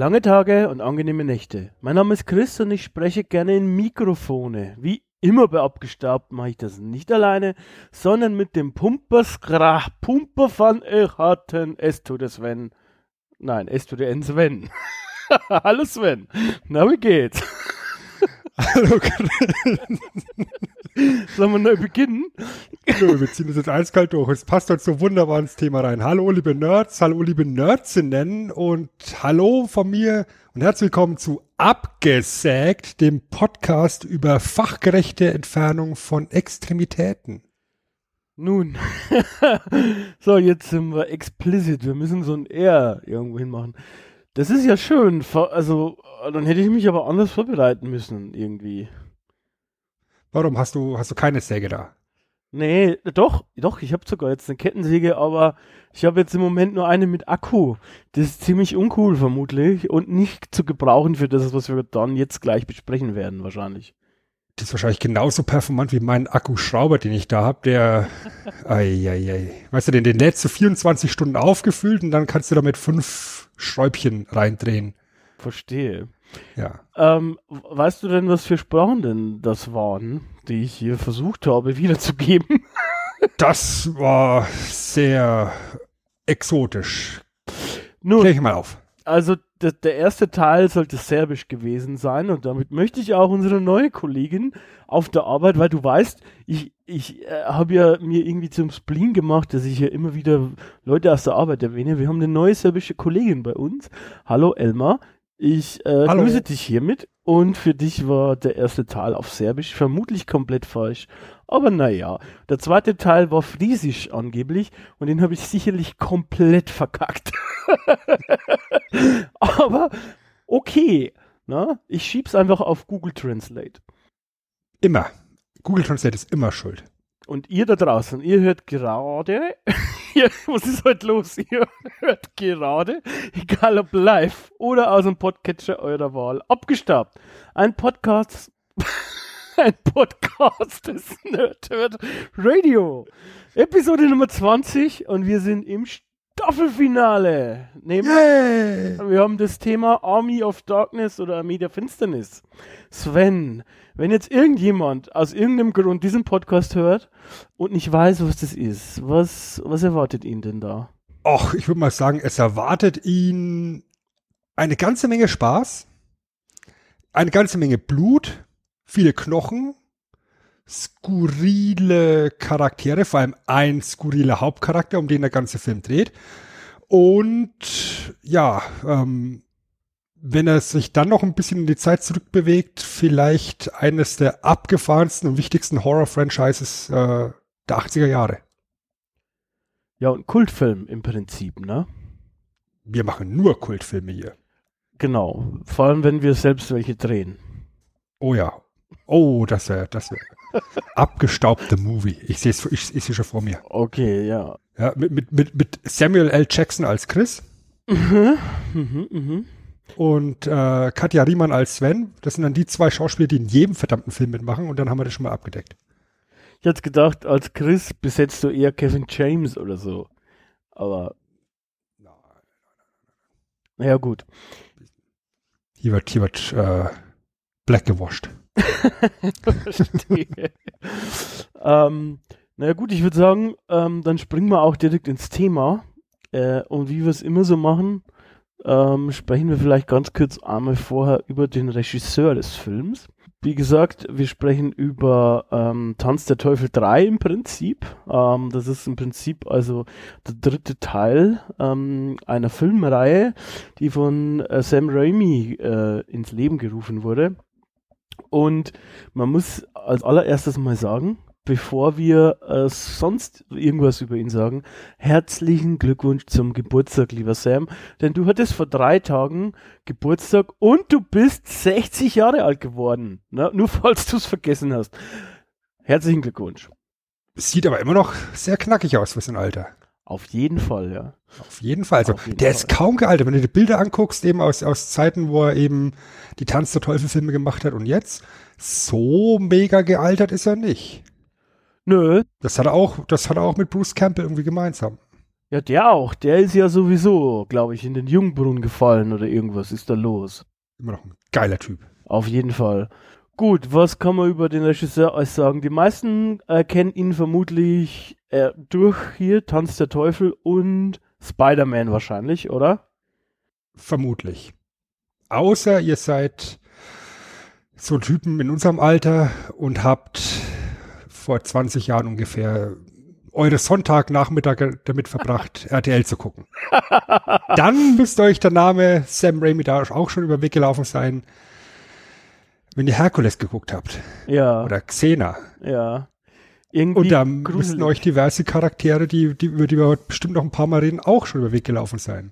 Lange Tage und angenehme Nächte. Mein Name ist Chris und ich spreche gerne in Mikrofone. Wie immer bei Abgestaubt mache ich das nicht alleine, sondern mit dem Pumperskrach Pumper van Echaten. Es tut es Sven. Nein, es tut der Sven. Hallo Sven. Na, wie geht's? Hallo. Sollen wir neu beginnen? Nö, wir ziehen das jetzt eiskalt durch. Es passt heute so wunderbar ins Thema rein. Hallo, liebe Nerds, hallo, liebe Nerdsinnen und hallo von mir und herzlich willkommen zu Abgesägt, dem Podcast über fachgerechte Entfernung von Extremitäten. Nun, so, jetzt sind wir explicit. Wir müssen so ein R irgendwo hinmachen. Das ist ja schön. Also, dann hätte ich mich aber anders vorbereiten müssen, irgendwie. Warum hast du, hast du keine Säge da? Nee, doch, doch, ich habe sogar jetzt eine Kettensäge, aber ich habe jetzt im Moment nur eine mit Akku. Das ist ziemlich uncool vermutlich und nicht zu gebrauchen für das, was wir dann jetzt gleich besprechen werden wahrscheinlich. Das ist wahrscheinlich genauso performant wie mein Akkuschrauber, den ich da habe, der, ei, ei, ei. weißt du, den, den lädst du 24 Stunden aufgefüllt und dann kannst du damit fünf Schräubchen reindrehen. Verstehe. Ja. Ähm, weißt du denn, was für Sprachen denn das waren, die ich hier versucht habe wiederzugeben? Das war sehr exotisch. Nun, Klär ich mal auf. Also der, der erste Teil sollte serbisch gewesen sein und damit möchte ich auch unsere neue Kollegin auf der Arbeit, weil du weißt, ich, ich äh, habe ja mir irgendwie zum Spleen gemacht, dass ich ja immer wieder Leute aus der Arbeit erwähne. Wir haben eine neue serbische Kollegin bei uns. Hallo Elmar, ich äh, Hallo. grüße dich hiermit und für dich war der erste Teil auf Serbisch vermutlich komplett falsch. Aber naja, der zweite Teil war Friesisch angeblich und den habe ich sicherlich komplett verkackt. Aber okay, na, ich schieb's einfach auf Google Translate. Immer. Google Translate ist immer schuld. Und ihr da draußen, ihr hört gerade, was ist heute los? Ihr hört gerade, egal ob live oder aus dem Podcatcher eurer Wahl, abgestaubt. Ein Podcast, ein Podcast des Nerdhurt Radio. Episode Nummer 20 und wir sind im Staffelfinale. Neben, Yay! wir haben das Thema Army of Darkness oder Armee der Finsternis. Sven, wenn jetzt irgendjemand aus irgendeinem Grund diesen Podcast hört und nicht weiß, was das ist, was, was erwartet ihn denn da? Och, ich würde mal sagen, es erwartet ihn eine ganze Menge Spaß, eine ganze Menge Blut, viele Knochen, skurrile Charaktere, vor allem ein skurriler Hauptcharakter, um den der ganze Film dreht. Und ja, ähm, wenn er sich dann noch ein bisschen in die Zeit zurückbewegt, vielleicht eines der abgefahrensten und wichtigsten Horror-Franchises äh, der 80er Jahre. Ja, und Kultfilm im Prinzip, ne? Wir machen nur Kultfilme hier. Genau. Vor allem, wenn wir selbst welche drehen. Oh ja. Oh, das wäre, das wäre. Abgestaubte Movie. Ich sehe es ich, ich schon vor mir. Okay, ja. Ja, mit, mit, mit, mit Samuel L. Jackson als Chris Mhm, mhm, mhm. und äh, Katja Riemann als Sven. Das sind dann die zwei Schauspieler, die in jedem verdammten Film mitmachen und dann haben wir das schon mal abgedeckt. Ich hätte gedacht, als Chris besetzt du eher Kevin James oder so. Aber, naja, gut. Hier wird, hier wird äh, black gewascht. Verstehe. ähm, naja gut, ich würde sagen, ähm, dann springen wir auch direkt ins Thema. Äh, und wie wir es immer so machen, ähm, sprechen wir vielleicht ganz kurz einmal vorher über den Regisseur des Films. Wie gesagt, wir sprechen über ähm, Tanz der Teufel 3 im Prinzip. Ähm, das ist im Prinzip also der dritte Teil ähm, einer Filmreihe, die von äh, Sam Raimi äh, ins Leben gerufen wurde. Und man muss als allererstes mal sagen, bevor wir äh, sonst irgendwas über ihn sagen, herzlichen Glückwunsch zum Geburtstag, lieber Sam. Denn du hattest vor drei Tagen Geburtstag und du bist 60 Jahre alt geworden. Ne? Nur falls du es vergessen hast. Herzlichen Glückwunsch. Sieht aber immer noch sehr knackig aus für sein Alter. Auf jeden Fall, ja. Auf jeden Fall. Also, jeden der Fall. ist kaum gealtert. Wenn du die Bilder anguckst, eben aus, aus Zeiten, wo er eben die Tanz der Teufel Filme gemacht hat und jetzt, so mega gealtert ist er nicht. Nö, Das hat er auch, das hat er auch mit Bruce Campbell irgendwie gemeinsam. ja, der auch. Der ist ja sowieso, glaube ich, in den Jungbrunnen gefallen oder irgendwas ist da los. Immer noch ein geiler Typ. Auf jeden Fall. Gut, was kann man über den Regisseur alles sagen? Die meisten äh, kennen ihn vermutlich äh, durch hier Tanz der Teufel und Spider-Man wahrscheinlich, oder? Vermutlich. Außer ihr seid so Typen in unserem Alter und habt vor 20 Jahren ungefähr eure Sonntagnachmittage damit verbracht, RTL zu gucken. Dann müsste euch der Name Sam Raimi da auch schon über den Weg gelaufen sein, wenn ihr Herkules geguckt habt. Ja, Oder Xena. ja. Irgendwie Und da gruselig. euch diverse Charaktere, die, die, über die wir heute bestimmt noch ein paar Mal reden, auch schon über Weg gelaufen sein.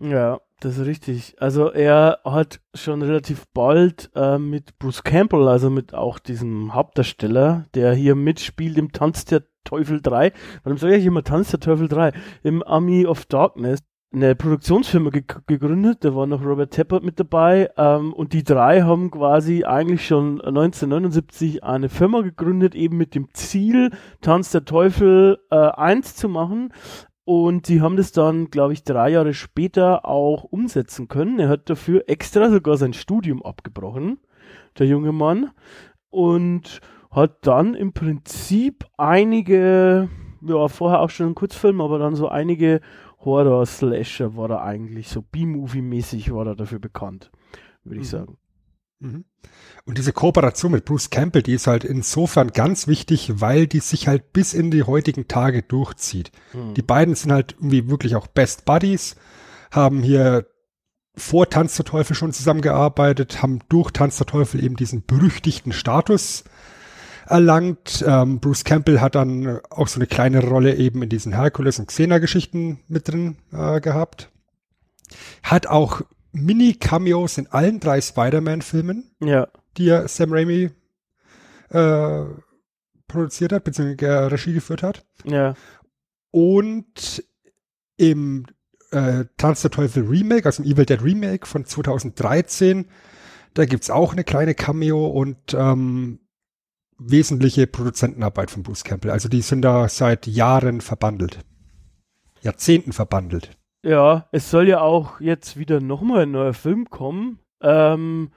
Ja, das ist richtig. Also er hat schon relativ bald äh, mit Bruce Campbell, also mit auch diesem Hauptdarsteller, der hier mitspielt im Tanz der Teufel 3. Warum sage ich immer Tanz der Teufel 3? Im Army of Darkness eine Produktionsfirma ge gegründet, da war noch Robert Tappert mit dabei ähm, und die drei haben quasi eigentlich schon 1979 eine Firma gegründet, eben mit dem Ziel, Tanz der Teufel äh, 1 zu machen und sie haben das dann, glaube ich, drei Jahre später auch umsetzen können. Er hat dafür extra sogar sein Studium abgebrochen, der junge Mann, und hat dann im Prinzip einige, ja, vorher auch schon einen Kurzfilm, aber dann so einige Horror-Slasher war er eigentlich, so B-Movie-mäßig war er dafür bekannt, würde ich Mhm. sagen. Mhm. Und diese Kooperation mit Bruce Campbell, die ist halt insofern ganz wichtig, weil die sich halt bis in die heutigen Tage durchzieht. Hm. Die beiden sind halt irgendwie wirklich auch Best Buddies, haben hier vor Tanz der Teufel schon zusammengearbeitet, haben durch Tanz der Teufel eben diesen berüchtigten Status erlangt. Ähm, Bruce Campbell hat dann auch so eine kleine Rolle eben in diesen Herkules- und Xena-Geschichten mit drin äh, gehabt. Hat auch Mini-Cameos in allen drei Spider-Man-Filmen Ja, die ja Sam Raimi äh, produziert hat, beziehungsweise äh, Regie geführt hat. ja, Und im äh, Tanz der Teufel Remake, also im Evil Dead Remake von 2013, da gibt's auch eine kleine Cameo und ähm, wesentliche Produzentenarbeit von Bruce Campbell. Also die sind da seit Jahren verbandelt. Jahrzehnten verbandelt. Ja, es soll ja auch jetzt wieder nochmal ein neuer Film kommen. Ähm,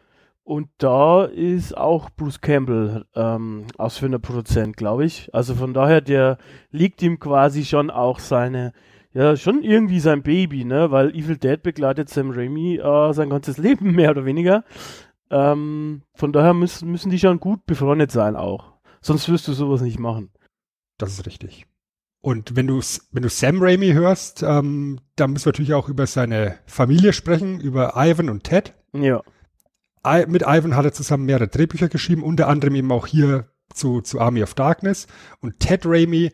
und da ist auch Bruce Campbell ähm, ausführender Produzent, glaube ich. Also von daher, der liegt ihm quasi schon auch seine, ja, schon irgendwie sein Baby, ne? Weil Evil Dead begleitet Sam Raimi äh, sein ganzes Leben, mehr oder weniger. Ähm, von daher müssen, müssen die schon gut befreundet sein auch. Sonst wirst du sowas nicht machen. Das ist richtig. Und wenn du wenn du Sam Raimi hörst, ähm, dann müssen wir natürlich auch über seine Familie sprechen, über Ivan und Ted. Ja. I mit Ivan hat er zusammen mehrere Drehbücher geschrieben, unter anderem eben auch hier zu, zu Army of Darkness. Und Ted Raimi,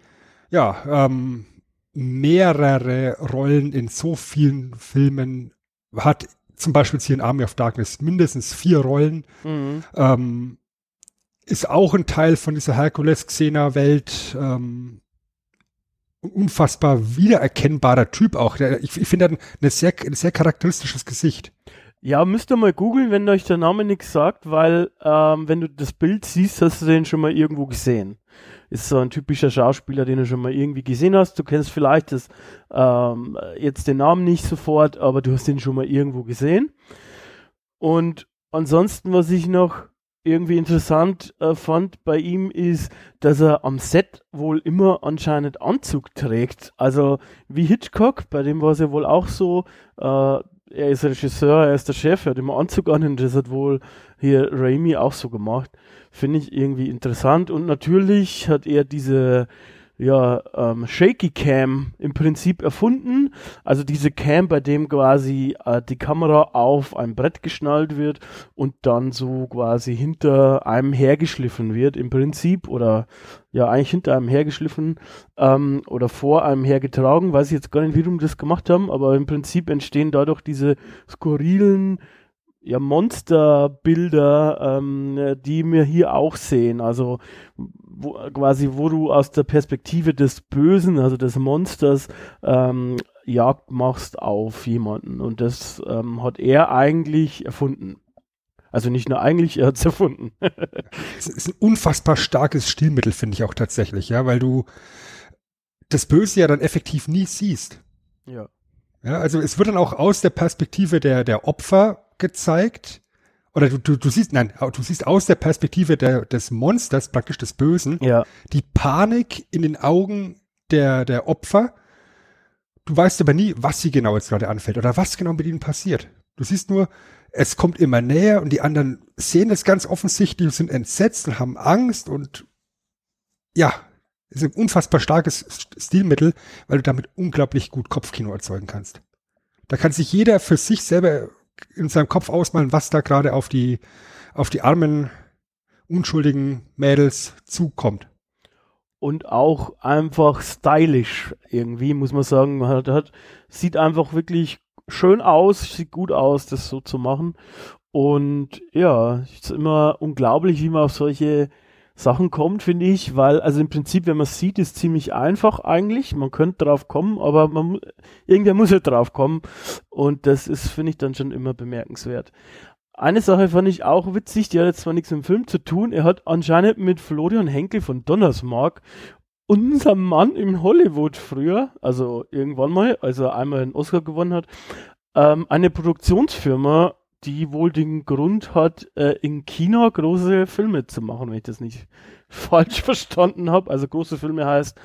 ja, ähm, mehrere Rollen in so vielen Filmen, hat zum Beispiel hier in Army of Darkness mindestens vier Rollen. Mhm. Ähm, ist auch ein Teil von dieser Herkules-Xena-Welt. Ähm, ein unfassbar wiedererkennbarer Typ auch. Ich ich finde, er hat ein sehr, ein sehr charakteristisches Gesicht. Ja, müsst ihr mal googeln, wenn euch der Name nichts sagt, weil ähm, wenn du das Bild siehst, hast du den schon mal irgendwo gesehen. Ist so ein typischer Schauspieler, den du schon mal irgendwie gesehen hast. Du kennst vielleicht das, ähm, jetzt den Namen nicht sofort, aber du hast den schon mal irgendwo gesehen. Und ansonsten, was ich noch irgendwie interessant äh, fand bei ihm, ist, dass er am Set wohl immer anscheinend Anzug trägt. Also wie Hitchcock, bei dem war es ja wohl auch so, äh, er ist Regisseur, er ist der Chef, er hat immer Anzug an und das hat wohl hier Raimi auch so gemacht. Finde ich irgendwie interessant und natürlich hat er diese ja, ähm, Shaky Cam im Prinzip erfunden. Also diese Cam, bei dem quasi äh, die Kamera auf ein Brett geschnallt wird und dann so quasi hinter einem hergeschliffen wird im Prinzip oder ja eigentlich hinter einem hergeschliffen ähm, oder vor einem hergetragen. Weiß ich jetzt gar nicht, wie du das gemacht haben, aber im Prinzip entstehen dadurch diese skurrilen ja, Monsterbilder, ähm, die wir hier auch sehen. Also wo, quasi, wo du aus der Perspektive des Bösen, also des Monsters, ähm, Jagd machst auf jemanden. Und das ähm, hat er eigentlich erfunden. Also nicht nur eigentlich, er hat es erfunden. es ist ein unfassbar starkes Stilmittel, finde ich auch tatsächlich, ja, weil du das Böse ja dann effektiv nie siehst. Ja. Ja, also es wird dann auch aus der Perspektive der, der Opfer gezeigt. Oder du, du, du siehst, nein, du siehst aus der Perspektive der, des Monsters, praktisch des Bösen, Ja. die Panik in den Augen der, der Opfer. Du weißt aber nie, was sie genau jetzt gerade anfällt oder was genau mit ihnen passiert. Du siehst nur, es kommt immer näher und die anderen sehen das ganz offensichtlich und sind entsetzt und haben Angst und ja, es ist ein unfassbar starkes Stilmittel, weil du damit unglaublich gut Kopfkino erzeugen kannst. Da kann sich jeder für sich selber in seinem Kopf ausmalen, was da gerade auf die, auf die armen, unschuldigen Mädels zukommt. Und auch einfach stylisch irgendwie, muss man sagen. Man hat, hat, sieht einfach wirklich schön aus, sieht gut aus, das so zu machen. Und ja, es ist immer unglaublich, wie man auf solche Sachen kommt, finde ich, weil, also im Prinzip, wenn man es sieht, ist ziemlich einfach eigentlich. Man könnte drauf kommen, aber man, irgendwer muss ja drauf kommen. Und das ist, finde ich, dann schon immer bemerkenswert. Eine Sache fand ich auch witzig, die hat jetzt zwar nichts im Film zu tun, er hat anscheinend mit Florian Henkel von Donnersmark unser Mann im Hollywood früher, also irgendwann mal, als er einmal einen Oscar gewonnen hat, ähm, eine Produktionsfirma die wohl den Grund hat, äh, in China große Filme zu machen, wenn ich das nicht falsch verstanden habe. Also große Filme heißt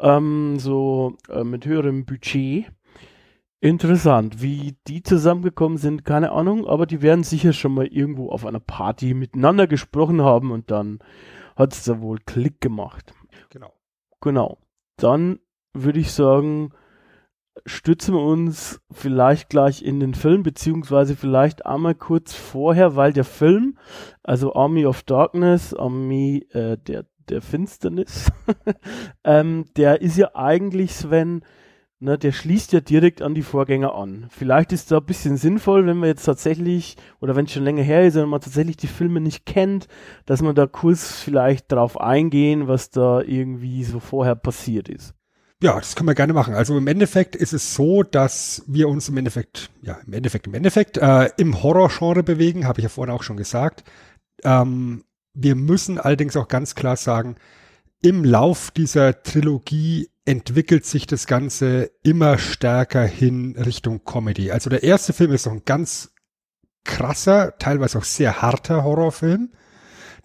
ähm, so äh, mit höherem Budget. Interessant, wie die zusammengekommen sind, keine Ahnung, aber die werden sicher schon mal irgendwo auf einer Party miteinander gesprochen haben und dann hat es da wohl Klick gemacht. Genau. Genau. Dann würde ich sagen, stützen wir uns vielleicht gleich in den Film, beziehungsweise vielleicht einmal kurz vorher, weil der Film, also Army of Darkness, Army äh, der, der Finsternis, ähm, der ist ja eigentlich, Sven, ne, der schließt ja direkt an die Vorgänger an. Vielleicht ist da ein bisschen sinnvoll, wenn man jetzt tatsächlich, oder wenn es schon länger her ist, wenn man tatsächlich die Filme nicht kennt, dass man da kurz vielleicht drauf eingehen, was da irgendwie so vorher passiert ist. Ja, das können wir gerne machen. Also im Endeffekt ist es so, dass wir uns im Endeffekt, ja, im Endeffekt, im Endeffekt äh, im Horrorgenre bewegen, habe ich ja vorhin auch schon gesagt. Ähm, wir müssen allerdings auch ganz klar sagen, im Lauf dieser Trilogie entwickelt sich das Ganze immer stärker hin Richtung Comedy. Also der erste Film ist noch ein ganz krasser, teilweise auch sehr harter Horrorfilm,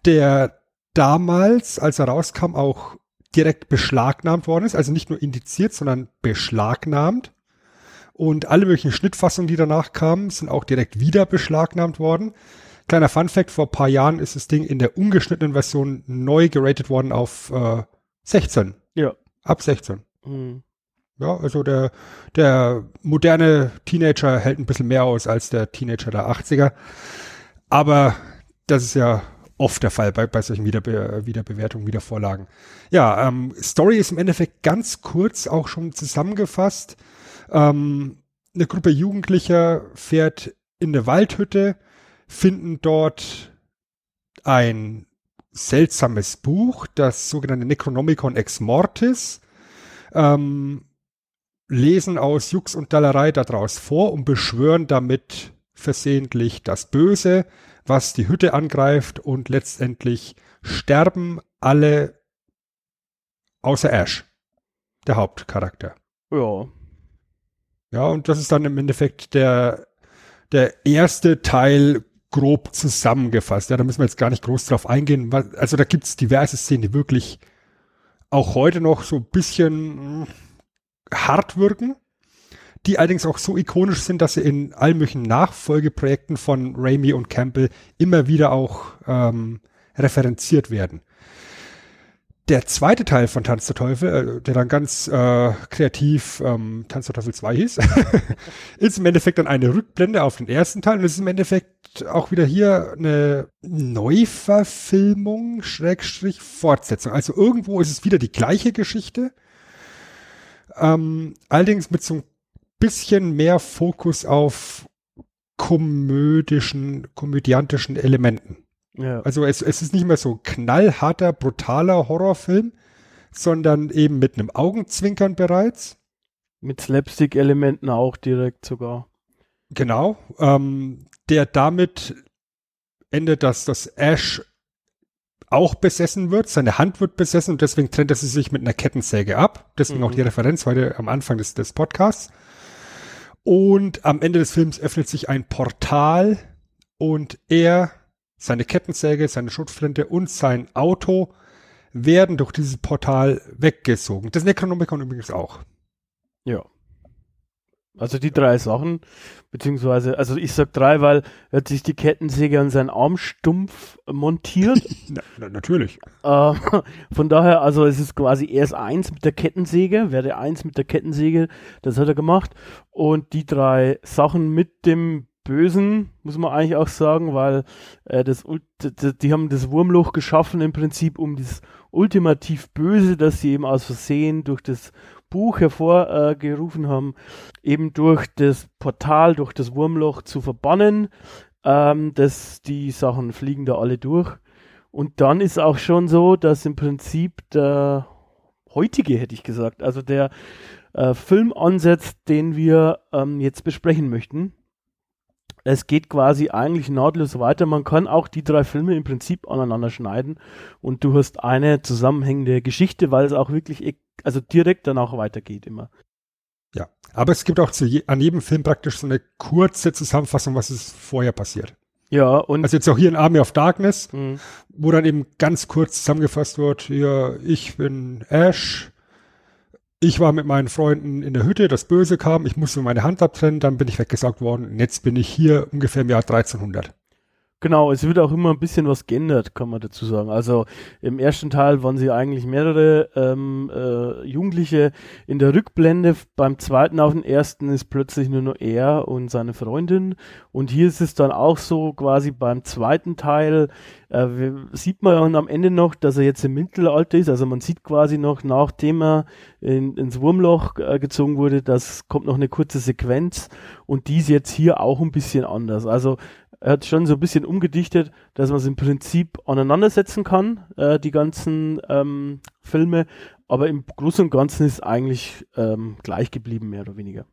der damals, als er rauskam, auch direkt beschlagnahmt worden ist, also nicht nur indiziert, sondern beschlagnahmt. Und alle möglichen Schnittfassungen, die danach kamen, sind auch direkt wieder beschlagnahmt worden. Kleiner Fun Fact, vor paar Jahren ist das Ding in der ungeschnittenen Version neu geratet worden auf äh, 16. Ja. Ab 16. Hm. Ja, also der, der moderne Teenager hält ein bisschen mehr aus als der Teenager der 80er. Aber das ist ja oft der Fall bei, bei solchen Wiederbe Wiederbewertungen, Wiedervorlagen. Ja, ähm, Story ist im Endeffekt ganz kurz auch schon zusammengefasst. Ähm, eine Gruppe Jugendlicher fährt in eine Waldhütte, finden dort ein seltsames Buch, das sogenannte Necronomicon Ex Mortis, ähm, lesen aus Jux und Dallerei daraus vor und beschwören damit versehentlich das Böse, was die Hütte angreift und letztendlich sterben alle außer Ash, der Hauptcharakter. Ja. Ja, und das ist dann im Endeffekt der, der erste Teil grob zusammengefasst. Ja, da müssen wir jetzt gar nicht groß drauf eingehen. Also da gibt's diverse Szenen, die wirklich auch heute noch so ein bisschen hm, hart wirken die allerdings auch so ikonisch sind, dass sie in allen möglichen Nachfolgeprojekten von Raimi und Campbell immer wieder auch ähm, referenziert werden. der zweite Teil von Tanz der Teufel, äh, der dann ganz äh, kreativ ähm, Tanz der Teufel 2 hieß, ist im Endeffekt dann eine Rückblende auf den ersten Teil und es ist im Endeffekt auch wieder hier eine Neuverfilmung, Schrägstrich Fortsetzung. Also irgendwo ist es wieder die gleiche Geschichte, ähm, allerdings mit so ein bisschen mehr Fokus auf komödischen, komödiantischen Elementen. Ja. Also es, es ist nicht mehr so knallharter, brutaler Horrorfilm, sondern eben mit einem Augenzwinkern bereits. Mit Slapstick-Elementen auch direkt sogar. Genau. Ähm, der damit endet, dass das Ash auch besessen wird. Seine Hand wird besessen und deswegen trennt er sie sich mit einer Kettensäge ab. Deswegen Mhm. auch die Referenz heute am Anfang des, des Podcasts. Und am Ende des Films öffnet sich ein Portal und er, seine Kettensäge, seine Schrotflinte und sein Auto werden durch dieses Portal weggesogen. Das Necronomicon übrigens auch. Ja. Also die drei Sachen, beziehungsweise, also ich sag drei, weil er hat sich die Kettensäge an seinen Arm stumpf montiert. Na, na, natürlich. äh, von daher, also es ist quasi erst eins mit der Kettensäge, werde eins mit der Kettensäge, das hat er gemacht. Und die drei Sachen mit dem Bösen, muss man eigentlich auch sagen, weil äh, das, die haben das Wurmloch geschaffen im Prinzip, um das ultimativ Böse, das sie eben aus Versehen durch das Buch hervorgerufen gerufen haben, eben durch das Portal, durch das Wurmloch zu verbannen. Ähm, das, die Sachen fliegen da alle durch. Und dann ist auch schon so, dass im Prinzip der heutige, hätte ich gesagt, also der äh, Film ansetzt, den wir ähm, jetzt besprechen möchten. Es geht quasi eigentlich nahtlos weiter. Man kann auch die drei Filme im Prinzip aneinander schneiden und du hast eine zusammenhängende Geschichte, weil es auch wirklich also direkt danach weitergeht immer. Ja. Aber es gibt auch zu je, an jedem Film praktisch so eine kurze Zusammenfassung, was ist vorher passiert. Ja, und Also jetzt auch hier in Army of Darkness, mh, wo dann eben ganz kurz zusammengefasst wird, hier, ich bin Ash, ich war mit meinen Freunden in der Hütte, das Böse kam, ich musste meine Hand abtrennen, dann bin ich weggesaugt worden und jetzt bin ich hier ungefähr im Jahr 1300. Genau, es wird auch immer ein bisschen was geändert, kann man dazu sagen. Also im ersten Teil waren sie eigentlich mehrere ähm, äh, Jugendliche in der Rückblende. Beim zweiten auf den ersten ist plötzlich nur noch er und seine Freundin. Und hier ist es dann auch so, quasi beim zweiten Teil äh, sieht man am Ende noch, dass er jetzt im Mittelalter ist. Also man sieht quasi noch, nachdem er in, ins Wurmloch äh, gezogen wurde, das kommt noch eine kurze Sequenz. Und die ist jetzt hier auch ein bisschen anders. Also er hat schon so ein bisschen umgedichtet, dass man es im Prinzip aneinandersetzen kann, äh, die ganzen ähm, Filme, aber im Großen und Ganzen ist eigentlich ähm, gleich geblieben, mehr oder weniger.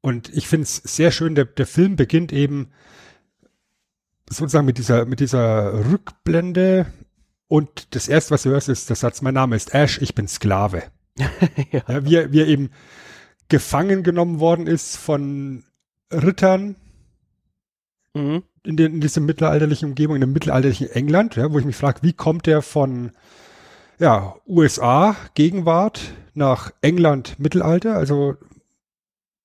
Und ich finde es sehr schön, der, der Film beginnt eben sozusagen mit dieser, mit dieser Rückblende und das erste, was du hörst, ist der Satz, mein Name ist Ash, ich bin Sklave. ja. Ja, wie, er- wie er eben gefangen genommen worden ist von Rittern Mhm. in, den, in dieser mittelalterlichen Umgebung, in dem mittelalterlichen England, ja, wo ich mich frage, wie kommt der von ja, USA, Gegenwart, nach England, Mittelalter? Also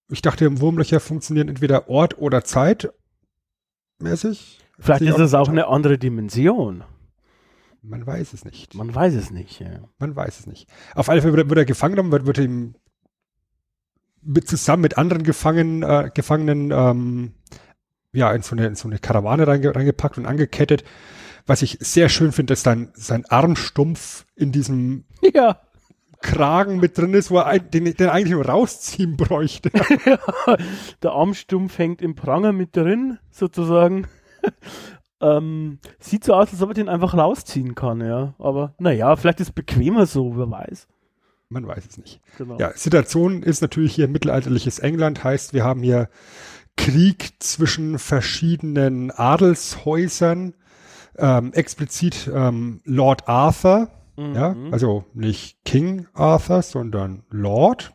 ich dachte, im Wurmlöcher funktionieren entweder Ort oder Zeit mäßig. Vielleicht ist es auch eine andere Dimension. Man weiß es nicht. Man weiß es nicht. Ja. Man weiß es nicht. Auf alle Fälle wird, er- wird er gefangen genommen, wird, wird ihm mit, zusammen mit anderen Gefangenen, äh, Gefangenen ähm, ja, in so eine, in so eine Karawane reinge, reingepackt und angekettet. Was ich sehr schön finde, ist dann sein Armstumpf in diesem ja. Kragen mit drin ist, wo er den, den eigentlich nur rausziehen bräuchte. Der Armstumpf hängt im Pranger mit drin, sozusagen. ähm, sieht so aus, als ob er den einfach rausziehen kann, ja. Aber naja, vielleicht ist es bequemer so, wer weiß. Man weiß es nicht. Genau. Ja, Situation ist natürlich hier mittelalterliches England, heißt, wir haben hier Krieg zwischen verschiedenen Adelshäusern, ähm, explizit ähm, Lord Arthur, Mhm. ja, also nicht King Arthur, sondern Lord.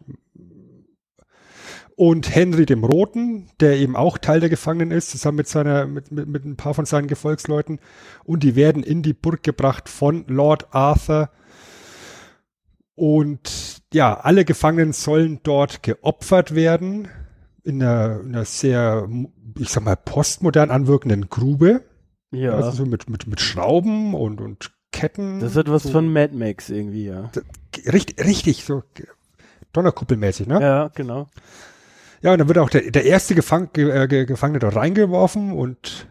Und Henry dem Roten, der eben auch Teil der Gefangenen ist, zusammen mit seiner, mit, mit, mit ein paar von seinen Gefolgsleuten. Und die werden in die Burg gebracht von Lord Arthur. Und ja, alle Gefangenen sollen dort geopfert werden. In einer, in einer sehr, ich sag mal, postmodern anwirkenden Grube. ja. Also so mit, mit, mit Schrauben und, und Ketten. Das hat was so, von Mad Max irgendwie, ja. Richtig, richtig, so Donnerkuppelmäßig, ne? Ja, genau. Ja, und dann wird auch der, der erste Gefang, ge, äh, ge, Gefangene da reingeworfen und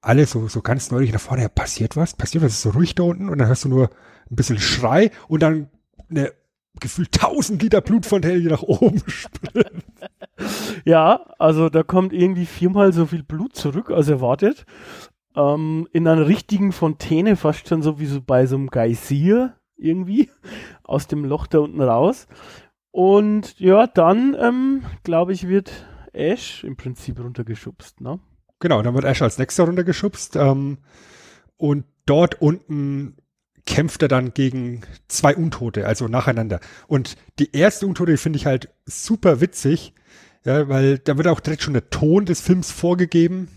alle so, so ganz neulich nach vorne, ja, passiert was? Passiert was? Ist so ruhig da unten und dann hörst du nur ein bisschen Schrei und dann eine gefühlt 1000 Liter Blutfontäne, nach oben springt. Ja, also da kommt irgendwie viermal so viel Blut zurück als erwartet. Ähm, in einer richtigen Fontäne, fast schon so wie so bei so einem Geysir irgendwie, aus dem Loch da unten raus. Und ja, dann, ähm, glaube ich, wird Ash im Prinzip runtergeschubst, ne? Genau, dann wird Ash als nächster runtergeschubst. Ähm, und dort unten kämpft er dann gegen zwei Untote, also nacheinander. Und die erste Untote, finde ich halt super witzig, ja, weil da wird auch direkt schon der Ton des Films vorgegeben,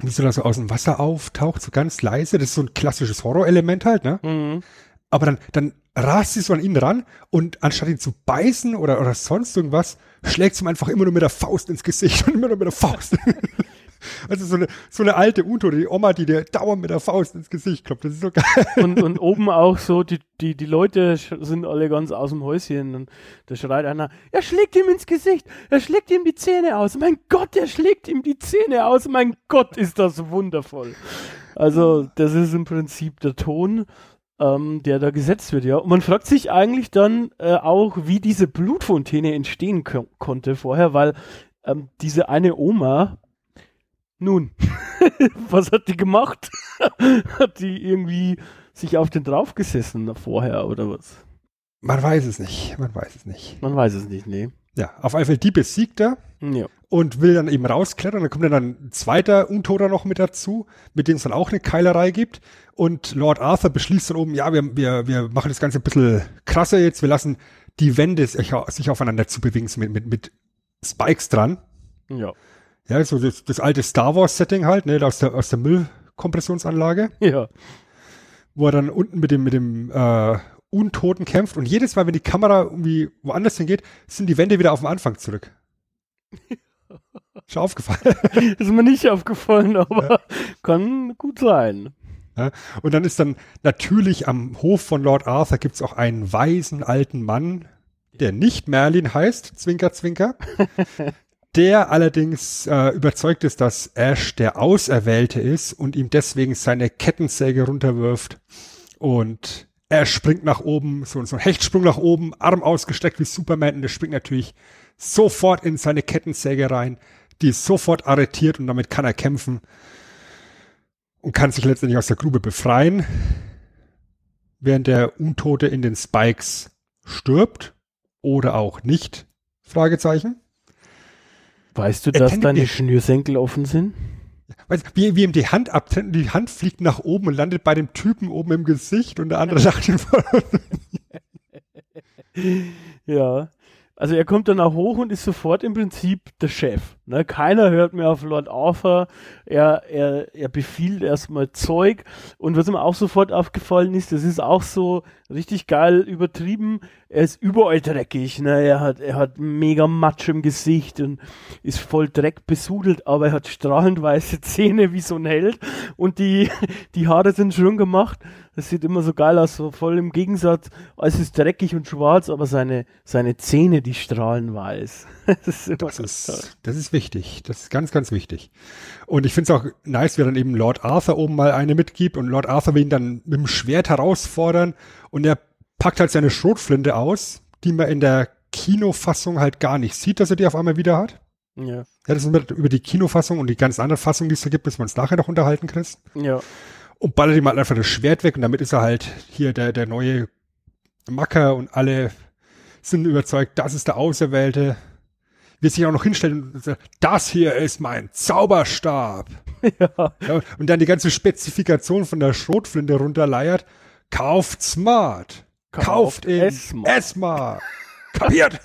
wie so da so aus dem Wasser auftaucht, so ganz leise. Das ist so ein klassisches Horrorelement halt, ne? Mhm. Aber dann, dann rast sie so an ihn ran und anstatt ihn zu beißen oder, oder sonst irgendwas, schlägt sie ihm einfach immer nur mit der Faust ins Gesicht und immer nur mit der Faust. Also so eine, so eine alte Uto, die Oma, die dir dauernd mit der Faust ins Gesicht klopft. Das ist so geil. Und, und oben auch so, die, die, die Leute sind alle ganz aus dem Häuschen und da schreit einer, er schlägt ihm ins Gesicht, er schlägt ihm die Zähne aus. Mein Gott, er schlägt ihm die Zähne aus. Mein Gott, ist das wundervoll. Also, das ist im Prinzip der Ton, ähm, der da gesetzt wird, ja. Und man fragt sich eigentlich dann äh, auch, wie diese Blutfontäne entstehen ko konnte vorher, weil ähm, diese eine Oma, nun, was hat die gemacht? hat die irgendwie sich auf den draufgesessen vorher oder was? Man weiß es nicht, man weiß es nicht. Man weiß es nicht, nee. Ja, auf Fall die besiegt er Ja. und will dann eben rausklettern. Dann kommt dann ein zweiter Untoter noch mit dazu, mit dem es dann auch eine Keilerei gibt. Und Lord Arthur beschließt dann oben, ja, wir, wir, wir machen das Ganze ein bisschen krasser jetzt. Wir lassen die Wände sich, aufeinander zu bewegen, mit, mit, mit Spikes dran. Ja. Ja, so das, das alte Star Wars Setting halt, ne, aus der, aus der Müllkompressionsanlage, Ja. wo er dann unten mit dem, mit dem, äh, Untoten kämpft. Und jedes Mal, wenn die Kamera irgendwie woanders hingeht, sind die Wände wieder auf den Anfang zurück. Schon aufgefallen. Ist mir nicht aufgefallen, aber kann gut sein. Ja, und dann ist dann natürlich am Hof von Lord Arthur gibt's auch einen weisen alten Mann, der nicht Merlin heißt, Zwinker, Zwinker, der allerdings äh, überzeugt ist, dass Ash der Auserwählte ist und ihm deswegen seine Kettensäge runterwirft. Und er springt nach oben, so, so ein Hechtsprung nach oben, Arm ausgestreckt wie Superman und er springt natürlich sofort in seine Kettensäge rein. Die ist sofort arretiert und damit kann er kämpfen und kann sich letztendlich aus der Grube befreien, während der Untote in den Spikes stirbt oder auch nicht. Fragezeichen. Weißt du, Er dass deine die- Schnürsenkel offen sind? Weißt, du, wie, wie ihm die Hand abtrennt die Hand fliegt nach oben und landet bei dem Typen oben im Gesicht und der andere lacht ihn voll. Ja. Also er kommt dann auch hoch und ist sofort im Prinzip der Chef. Ne? Keiner hört mehr auf Lord Arthur. Er, er, er befiehlt erstmal Zeug. Und was ihm auch sofort aufgefallen ist, das ist auch so richtig geil übertrieben. Er ist überall dreckig. Ne? Er, hat, er hat mega Matsch im Gesicht und ist voll Dreck besudelt, aber er hat strahlend weiße Zähne wie so ein Held. Und die, die Haare sind schön gemacht. Das sieht immer so geil aus, so voll im Gegensatz. Es ist dreckig und schwarz, aber seine, seine Zähne, die strahlen weiß. das ist immer Das ganz ist, das ist wichtig. Das ist ganz, ganz wichtig. Und ich finde es auch nice, wie dann eben Lord Arthur oben mal eine mitgibt und Lord Arthur will ihn dann mit dem Schwert herausfordern und er packt halt seine Schrotflinte aus, die man in der Kinofassung halt gar nicht sieht, dass er die auf einmal wieder hat. Ja, Ja, das ist über die Kinofassung und die ganzen anderen Fassungen, die es da gibt, müssen wir uns nachher noch unterhalten, Chris. ja, Und ballert ihm halt einfach das Schwert weg und damit ist er halt hier der, der neue Macker und alle sind überzeugt, das ist der Auserwählte. Er sich auch noch hinstellen und sagt, das hier ist mein Zauberstab. ja. Ja, und dann die ganze Spezifikation von der Schrotflinte runterleiert. Kauft smart. Kauft Kauft in S-Smart. Kapiert?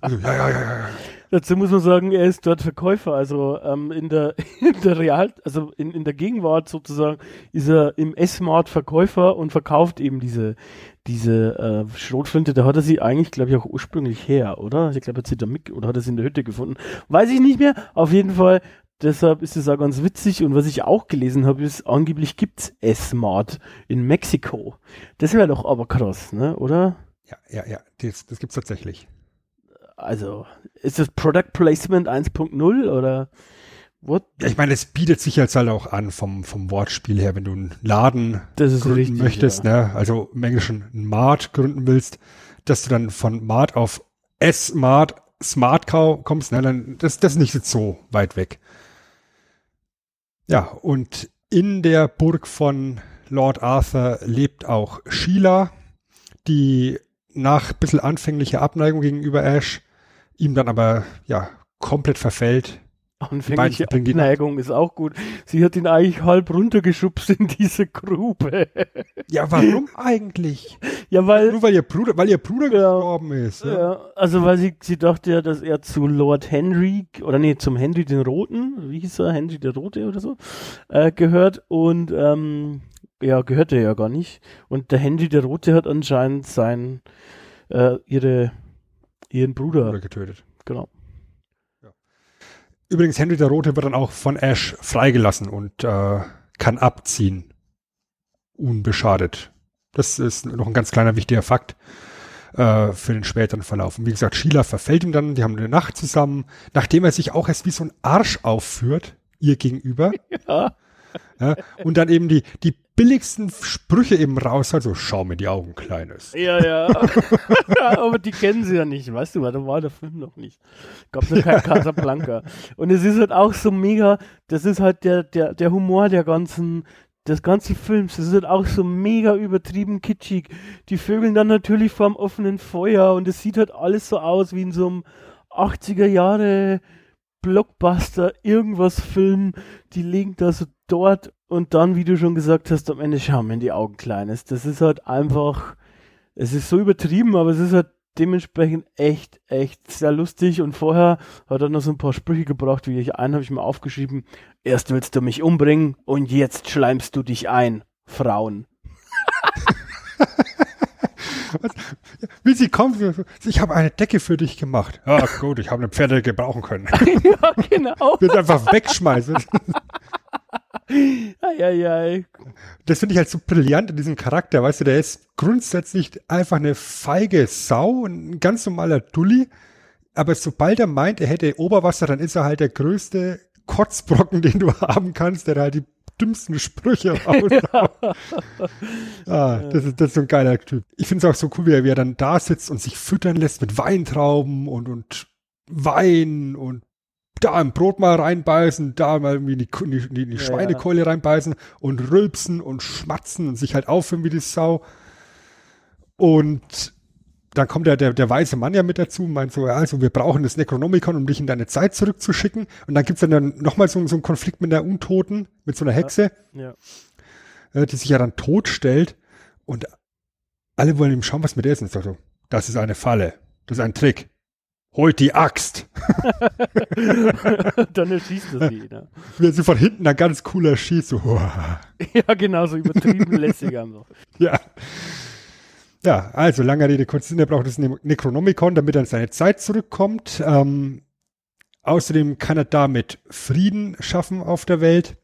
also, ja, ja, ja, ja, ja. Dazu muss man sagen, er ist dort Verkäufer. Also ähm, in der in der Real, also in, in der Gegenwart sozusagen, ist er im S-Mart Verkäufer und verkauft eben diese diese äh, Schrotflinte. Da hat er sie eigentlich, glaube ich, auch ursprünglich her, oder? Ich glaube, er hat sie da mit oder hat er sie in der Hütte gefunden. Weiß ich nicht mehr. Auf jeden Fall deshalb ist es auch ganz witzig. Und was ich auch gelesen habe, ist, angeblich gibt's S-Mart in Mexiko. Das wäre doch aber krass, ne? Oder? Ja, ja, ja, das, das gibt's tatsächlich. Also, ist das Product Placement 1.0 oder what? Ja, ich meine, es bietet sich jetzt halt auch an vom, vom Wortspiel her, wenn du einen Laden Das ist gründen richtig, möchtest, ne? Also im Englischen einen Mart gründen willst, dass du dann von Mart auf S-Mart, Smart Cow kommst, ne? Dann, das, das ist nicht so weit weg. Ja, und in der Burg von Lord Arthur lebt auch Sheila, die nach ein bisschen anfänglicher Abneigung gegenüber Ash ihm dann aber ja komplett verfällt. Anfängliche Abneigung ist auch gut. Sie hat ihn eigentlich halb runtergeschubst in diese Grube. Ja, warum eigentlich? ja, weil, Nur weil ihr Bruder, weil ihr Bruder Ja. gestorben ist. Ja. ja, also weil sie, sie dachte ja, dass er zu Lord Henry, oder nee, zum Henry den Roten, wie hieß er, Henry der Rote oder so, äh, gehört und, ähm, ja, gehört er ja gar nicht. Und der Henry der Rote hat anscheinend sein, äh, ihre, ihren Bruder, Bruder getötet. genau. Übrigens, Henry der Rote wird dann auch von Ash freigelassen und äh, kann abziehen. Unbeschadet. Das ist noch ein ganz kleiner wichtiger Fakt äh, für den späteren Verlauf. Und wie gesagt, Sheila verfällt ihm dann, die haben eine Nacht zusammen, nachdem er sich auch erst wie so ein Arsch aufführt, ihr gegenüber. Ja. Ja, und dann eben die, die billigsten Sprüche eben raus, also schau mir die Augen, Kleines. Ja, ja. ja. Aber die kennen sie ja nicht, weißt du, da war der Film noch nicht. Gab's noch kein Casablanca. Und es ist halt auch so mega, das ist halt der, der, der Humor der ganzen, des ganzen Films. Das ist halt auch so mega übertrieben kitschig. Die Vögeln dann natürlich vorm offenen Feuer und es sieht halt alles so aus wie in so einem 80er Jahre Blockbuster, irgendwas Film, die liegen da so dort und dann, wie du schon gesagt hast, am Ende schauen wir in die Augen kleines. Das ist halt einfach, es ist so übertrieben, aber es ist halt dementsprechend echt, echt sehr lustig und vorher hat er noch so ein paar Sprüche gebracht, wie ich einen habe ich mir aufgeschrieben, erst willst du mich umbringen und jetzt schleimst du dich ein, Frauen. Wie sie kommt, ich habe eine Decke für dich gemacht. Ja, gut, ich habe eine Pferde gebrauchen können. ja, genau. Wird einfach wegschmeißen. Eieiei. Das finde ich halt so brillant in diesem Charakter, weißt du, der ist grundsätzlich einfach eine feige Sau, ein ganz normaler Dulli, aber sobald er meint, er hätte Oberwasser, dann ist er halt der größte Kotzbrocken, den du haben kannst, der halt die dümmsten Sprüche raushaut. ah, das, ist, das ist so ein geiler Typ. Ich finde es auch so cool, wie er, wie er dann da sitzt und sich füttern lässt mit Weintrauben und, und Wein und da ein Brot mal reinbeißen, da mal irgendwie in die, in die, in die Ja, Schweinekeule reinbeißen und rülpsen und schmatzen und sich halt aufhören wie die Sau. Und dann kommt der, der, der weiße Mann ja mit dazu und meint so, ja, also wir brauchen das Necronomicon, um dich in deine Zeit zurückzuschicken. Und dann gibt's dann, dann nochmal so, so einen Konflikt mit der Untoten, mit so einer Hexe, Ja. äh, die sich ja dann totstellt. Und alle wollen ihm schauen, was mit der ist. Und so, das ist eine Falle, das ist ein Trick. Holt die Axt. dann erschießt er sie. Ne? Er sie von hinten dann ganz cooler schießt. So. Ja, genau, so übertrieben lässig einfach. Ja. Ja, also langer Rede, kurzer Sinn, er braucht das Ne- Necronomicon, damit er in seine Zeit zurückkommt. Ähm, außerdem kann er damit Frieden schaffen auf der Welt.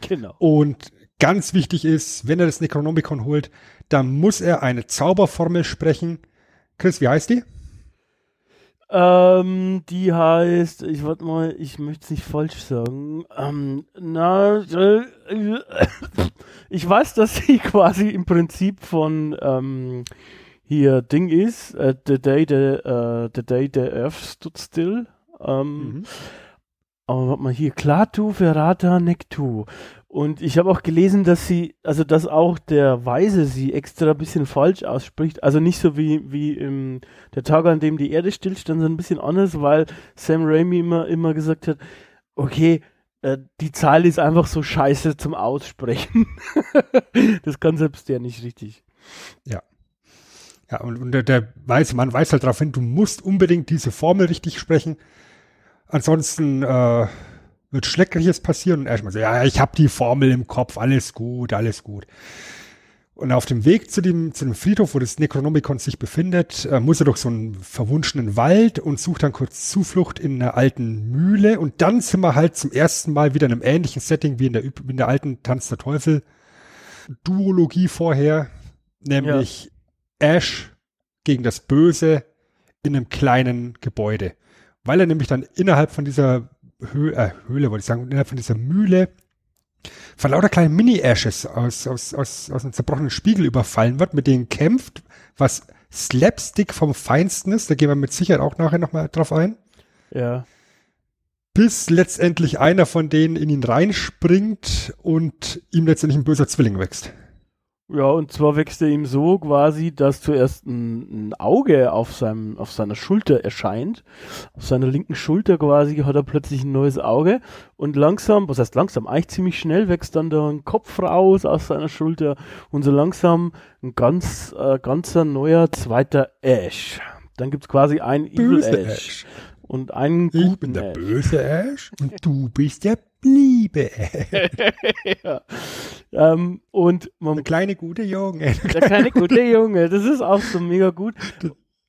Genau. Und ganz wichtig ist, wenn er das Necronomicon holt, dann muss er eine Zauberformel sprechen. Chris, wie heißt die? Ähm, die heißt, ich warte mal, ich möchte es nicht falsch sagen. Ähm, na, äh, ich weiß, dass sie quasi im Prinzip von ähm, hier Ding ist, äh, the day the, äh, the day the Earth stood still. Ähm, Aber warte mal hier, Clatu Ferrata Nectu. Und ich habe auch gelesen, dass sie, also dass auch der Weise sie extra ein bisschen falsch ausspricht. Also nicht so wie, wie im, der Tag, an dem die Erde stillstand, sondern ein bisschen anders, weil Sam Raimi immer, immer gesagt hat, okay, äh, die Zahl ist einfach so scheiße zum Aussprechen. das kann selbst der nicht richtig. Ja, und, und der, der weiße Mann weiß halt darauf hin, du musst unbedingt diese Formel richtig sprechen. Ansonsten äh, wird Schleckliches passieren und erstmal so, ja, ich habe die Formel im Kopf, alles gut, alles gut. Und auf dem Weg zu dem, zu dem Friedhof, wo das Necronomicon sich befindet, äh, muss er durch so einen verwunschenen Wald und sucht dann kurz Zuflucht in einer alten Mühle. Und dann sind wir halt zum ersten Mal wieder in einem ähnlichen Setting wie in der, wie in der alten Tanz der Teufel Duologie vorher, nämlich ja. Ash gegen das Böse in einem kleinen Gebäude. Weil er nämlich dann innerhalb von dieser Höhle, äh, Höhle wollte ich sagen, innerhalb von dieser Mühle von lauter kleinen Mini-Ashes aus, aus, aus, aus einem zerbrochenen Spiegel überfallen wird, mit denen kämpft, was Slapstick vom Feinsten ist. Da gehen wir mit Sicherheit auch nachher nochmal drauf ein. Ja. Bis letztendlich einer von denen in ihn reinspringt und ihm letztendlich ein böser Zwilling wächst. Ja, und zwar wächst er ihm so quasi, dass zuerst ein, ein, Auge auf seinem, auf seiner Schulter erscheint. Auf seiner linken Schulter quasi hat er plötzlich ein neues Auge und langsam, was heißt langsam, eigentlich ziemlich schnell wächst dann da ein Kopf raus aus seiner Schulter und so langsam ein ganz, äh, ganzer neuer zweiter Ash. Dann gibt's quasi einen Evil Ash. Ash. Und einen guten Ich bin der Ash. böse Ash und du bist der liebe ja. ähm, und man, der kleine gute Junge. der kleine gute Junge, das ist auch so mega gut.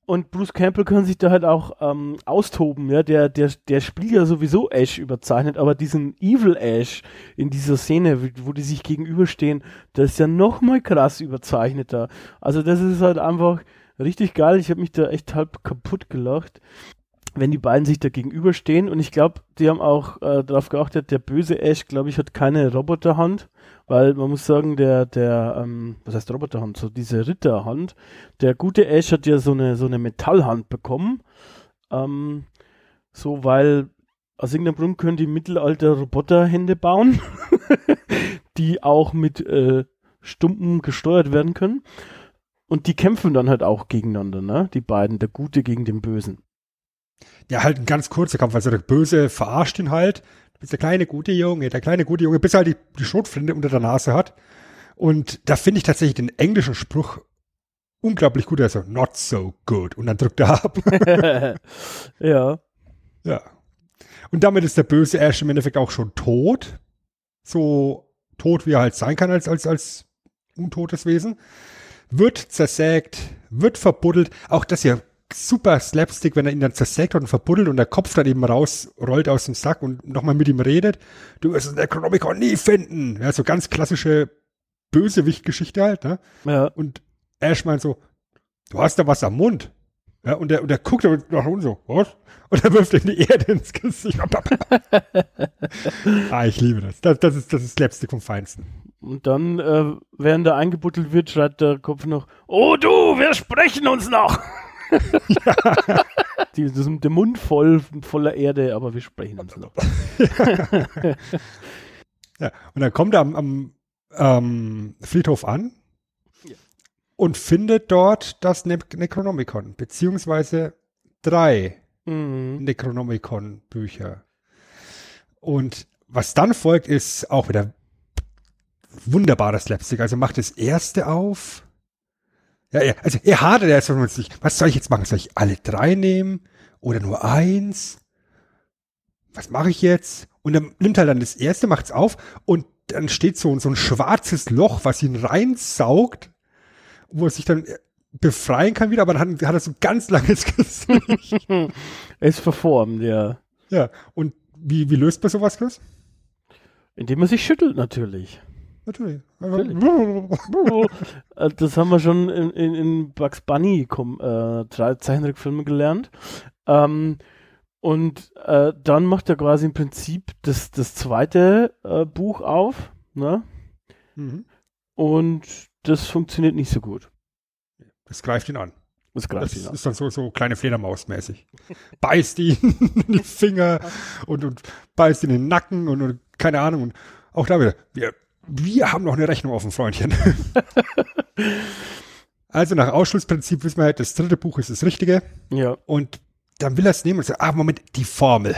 Und Bruce Campbell kann sich da halt auch ähm, austoben, ja, der, der, der spielt ja sowieso Ash überzeichnet, aber diesen Evil Ash in dieser Szene, wo die sich gegenüberstehen, das ist ja nochmal krass überzeichneter. Also das ist halt einfach richtig geil. Ich habe mich da echt halb kaputt gelacht wenn die beiden sich da gegenüberstehen und ich glaube, die haben auch äh, darauf geachtet, der böse Ash, glaube ich, hat keine Roboterhand, weil man muss sagen, der, der, ähm, was heißt Roboterhand, so diese Ritterhand, der gute Ash hat ja so eine, so eine Metallhand bekommen, ähm, so, weil aus irgendeinem Grund können die Mittelalter Roboterhände bauen, die auch mit äh, Stumpen gesteuert werden können. Und die kämpfen dann halt auch gegeneinander, ne? Die beiden, der Gute gegen den Bösen. Ja, halt ein ganz kurzer Kampf, also der Böse verarscht ihn halt. Du bist der kleine gute Junge, der kleine gute Junge, bis er halt die, die Schrotflinte unter der Nase hat. Und da finde ich tatsächlich den englischen Spruch unglaublich gut, also not so good. Und dann drückt er ab. ja. Ja. Und damit ist der böse Ash im Endeffekt auch schon tot. So tot, wie er halt sein kann als, als, als untotes Wesen. Wird zersägt, wird verbuddelt. Auch das hier super Slapstick, wenn er ihn dann zersägt und verbuddelt und der Kopf dann eben rausrollt aus dem Sack und nochmal mit ihm redet. Du wirst es in der Chronomicon nie finden. Ja, so ganz klassische Bösewicht-Geschichte halt, ne? Ja. Und Ash meint so, du hast da was am Mund. Ja, und der, und der guckt nach unten so, was? Und er wirft ihm die Erde ins Gesicht. ah, ich liebe das. das. Das ist, das ist Slapstick vom Feinsten. Und dann, äh, während er eingebuttelt wird, schreit der Kopf noch, oh du, wir sprechen uns noch ja. Die, das ist der Mund voll, voller Erde, aber wir sprechen uns noch. ja, und dann kommt er am, am ähm, Friedhof an ja. und findet dort das ne Necronomicon, beziehungsweise drei mhm. Necronomicon-Bücher. Und was dann folgt, ist auch wieder wunderbares Slapstick. Also macht das erste auf ja, ja, also er hadert erst von uns nicht. Was soll ich jetzt machen? Soll ich alle drei nehmen? Oder nur eins? Was mache ich jetzt? Und dann nimmt er dann das erste, macht's auf und dann steht so, so ein schwarzes Loch, was ihn reinsaugt, wo er sich dann befreien kann wieder, aber dann hat, hat er so ganz langes Gesicht. er ist verformt, ja. Ja, und wie, wie löst man sowas, Chris? Indem man sich schüttelt, natürlich. Natürlich. Äh, das haben wir schon in, in, in Bugs Bunny äh, Zeichentrickfilmen gelernt. Ähm, und äh, dann macht er quasi im Prinzip das, das zweite äh, Buch auf. Ne? Mhm. Und das funktioniert nicht so gut. Das greift ihn an. Das, das ihn ist dann so, so kleine Fledermaus-mäßig. beißt ihn in die Finger und, und beißt ihn in den Nacken und, und keine Ahnung. Und auch da wieder, wir wir haben noch eine Rechnung offen, Freundchen. also nach Ausschlussprinzip wissen wir halt, das dritte Buch ist das Richtige. Ja. Und dann will er es nehmen und sagt, ah, Moment, die Formel.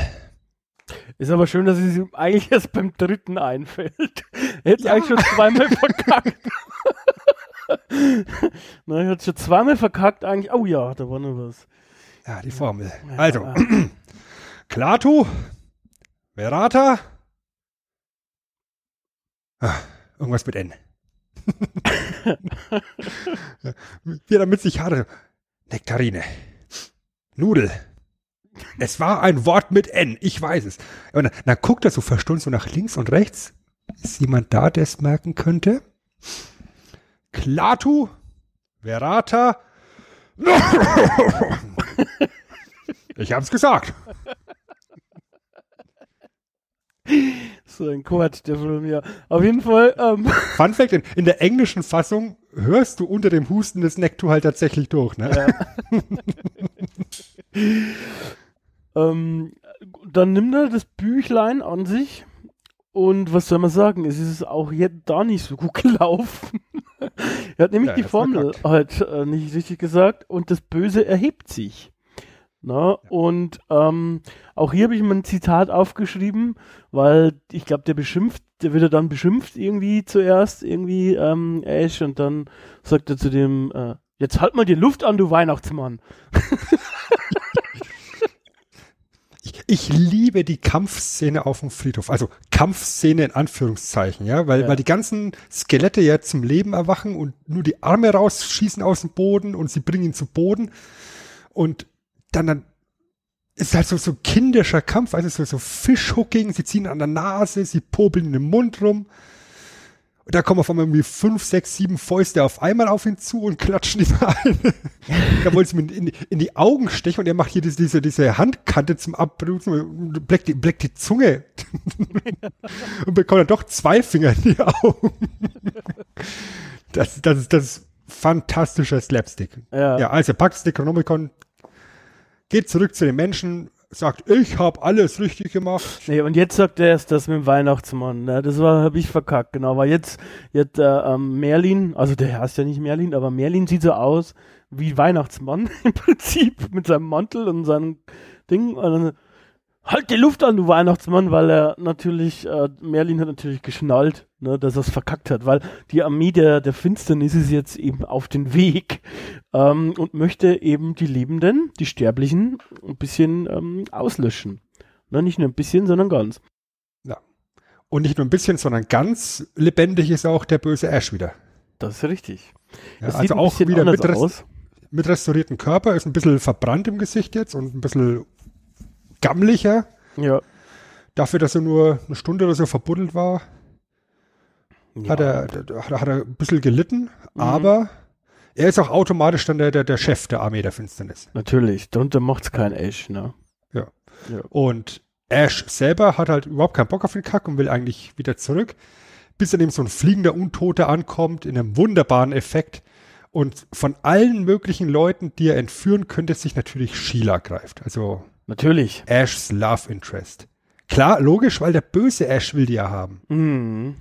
Ist aber schön, dass es ihm eigentlich erst beim dritten einfällt. Er hätte ja. eigentlich schon zweimal verkackt. Na, er hat schon zweimal verkackt eigentlich. Oh ja, da war noch was. Ja, die Formel. Also, ja. Klaatu, Verata, Ah, irgendwas mit N. Wie er damit sich hatte. Nektarine. Nudel. Es war ein Wort mit N, ich weiß es. Und dann, dann guckt er so verstunzt so nach links und rechts. Ist jemand da, der es merken könnte? Klatu, Verata. Ich hab's gesagt. So ein Quatsch, der Film, ja. Auf jeden Fall, ähm, Fun Fact, in, in der englischen Fassung hörst du unter dem Husten des Nektu halt tatsächlich durch, ne? ähm, dann nimmt er das Büchlein an sich und was soll man sagen, es ist auch jetzt da nicht so gut gelaufen. er hat nämlich Ja, die Formel halt äh, nicht richtig gesagt und das Böse erhebt sich. Na, und ähm, auch hier habe ich mir ein Zitat aufgeschrieben, weil ich glaube, der beschimpft, der wird ja dann beschimpft irgendwie zuerst, irgendwie ähm, Ash, und dann sagt er zu dem, äh, jetzt halt mal die Luft an, du Weihnachtsmann. Ich, ich liebe die Kampfszene auf dem Friedhof. Also Kampfszene in Anführungszeichen, ja, weil, Ja. weil die ganzen Skelette ja zum Leben erwachen und nur die Arme rausschießen aus dem Boden und sie bringen ihn zu Boden. Und dann, dann ist halt so, so kindischer Kampf, also so, so Fischhooking, sie ziehen an der Nase, sie popeln in den Mund rum. Und da kommen auf einmal irgendwie fünf, sechs, sieben Fäuste auf einmal auf ihn zu und klatschen ihn ein. da wollen sie ihm in, in die Augen stechen und er macht hier diese, diese, diese Handkante zum Abbruten und bleckt die, bleckt die Zunge. und bekommt dann doch zwei Finger in die Augen. das, das, ist- das ist fantastischer Slapstick. Ja. Ja, also packt Necronomicon, geht zurück zu den Menschen, sagt, ich habe alles richtig gemacht. Nee, und jetzt sagt er erst das mit dem Weihnachtsmann. Ne? Das habe ich verkackt, genau. Weil jetzt, jetzt äh, ähm, Merlin, also der heißt ja nicht Merlin, aber Merlin sieht so aus wie Weihnachtsmann im Prinzip mit seinem Mantel und seinem Ding. Und dann, halt die Luft an, du Weihnachtsmann, weil er natürlich, äh, Merlin hat natürlich geschnallt, ne, dass er es verkackt hat, weil die Armee der, der Finsternis ist jetzt eben auf den Weg ähm, und möchte eben die Lebenden, die Sterblichen, ein bisschen ähm, auslöschen. Ne, nicht nur ein bisschen, sondern ganz. Und nicht nur ein bisschen, sondern ganz lebendig ist auch der böse Ash wieder. Das ist richtig. Ja, Das also auch wieder mit, res mit restauriertem Körper, ist ein bisschen verbrannt im Gesicht jetzt und ein bisschen gammlicher. Ja. Dafür, dass er nur eine Stunde oder so verbuddelt war, ja. hat, er, da- hat er ein bisschen gelitten, Mhm. aber er ist auch automatisch dann der, der, der Chef der Armee der Finsternis. Natürlich, darunter macht's kein Ash, ne? Ja. Ja. Und Ash selber hat halt überhaupt keinen Bock auf den Kack und will eigentlich wieder zurück, bis dann eben so ein fliegender Untoter ankommt in einem wunderbaren Effekt und von allen möglichen Leuten, die er entführen könnte, sich natürlich Sheila greift. Also Natürlich. Ashs Love Interest. Klar, logisch, weil der böse Ash will die ja haben. Mhm.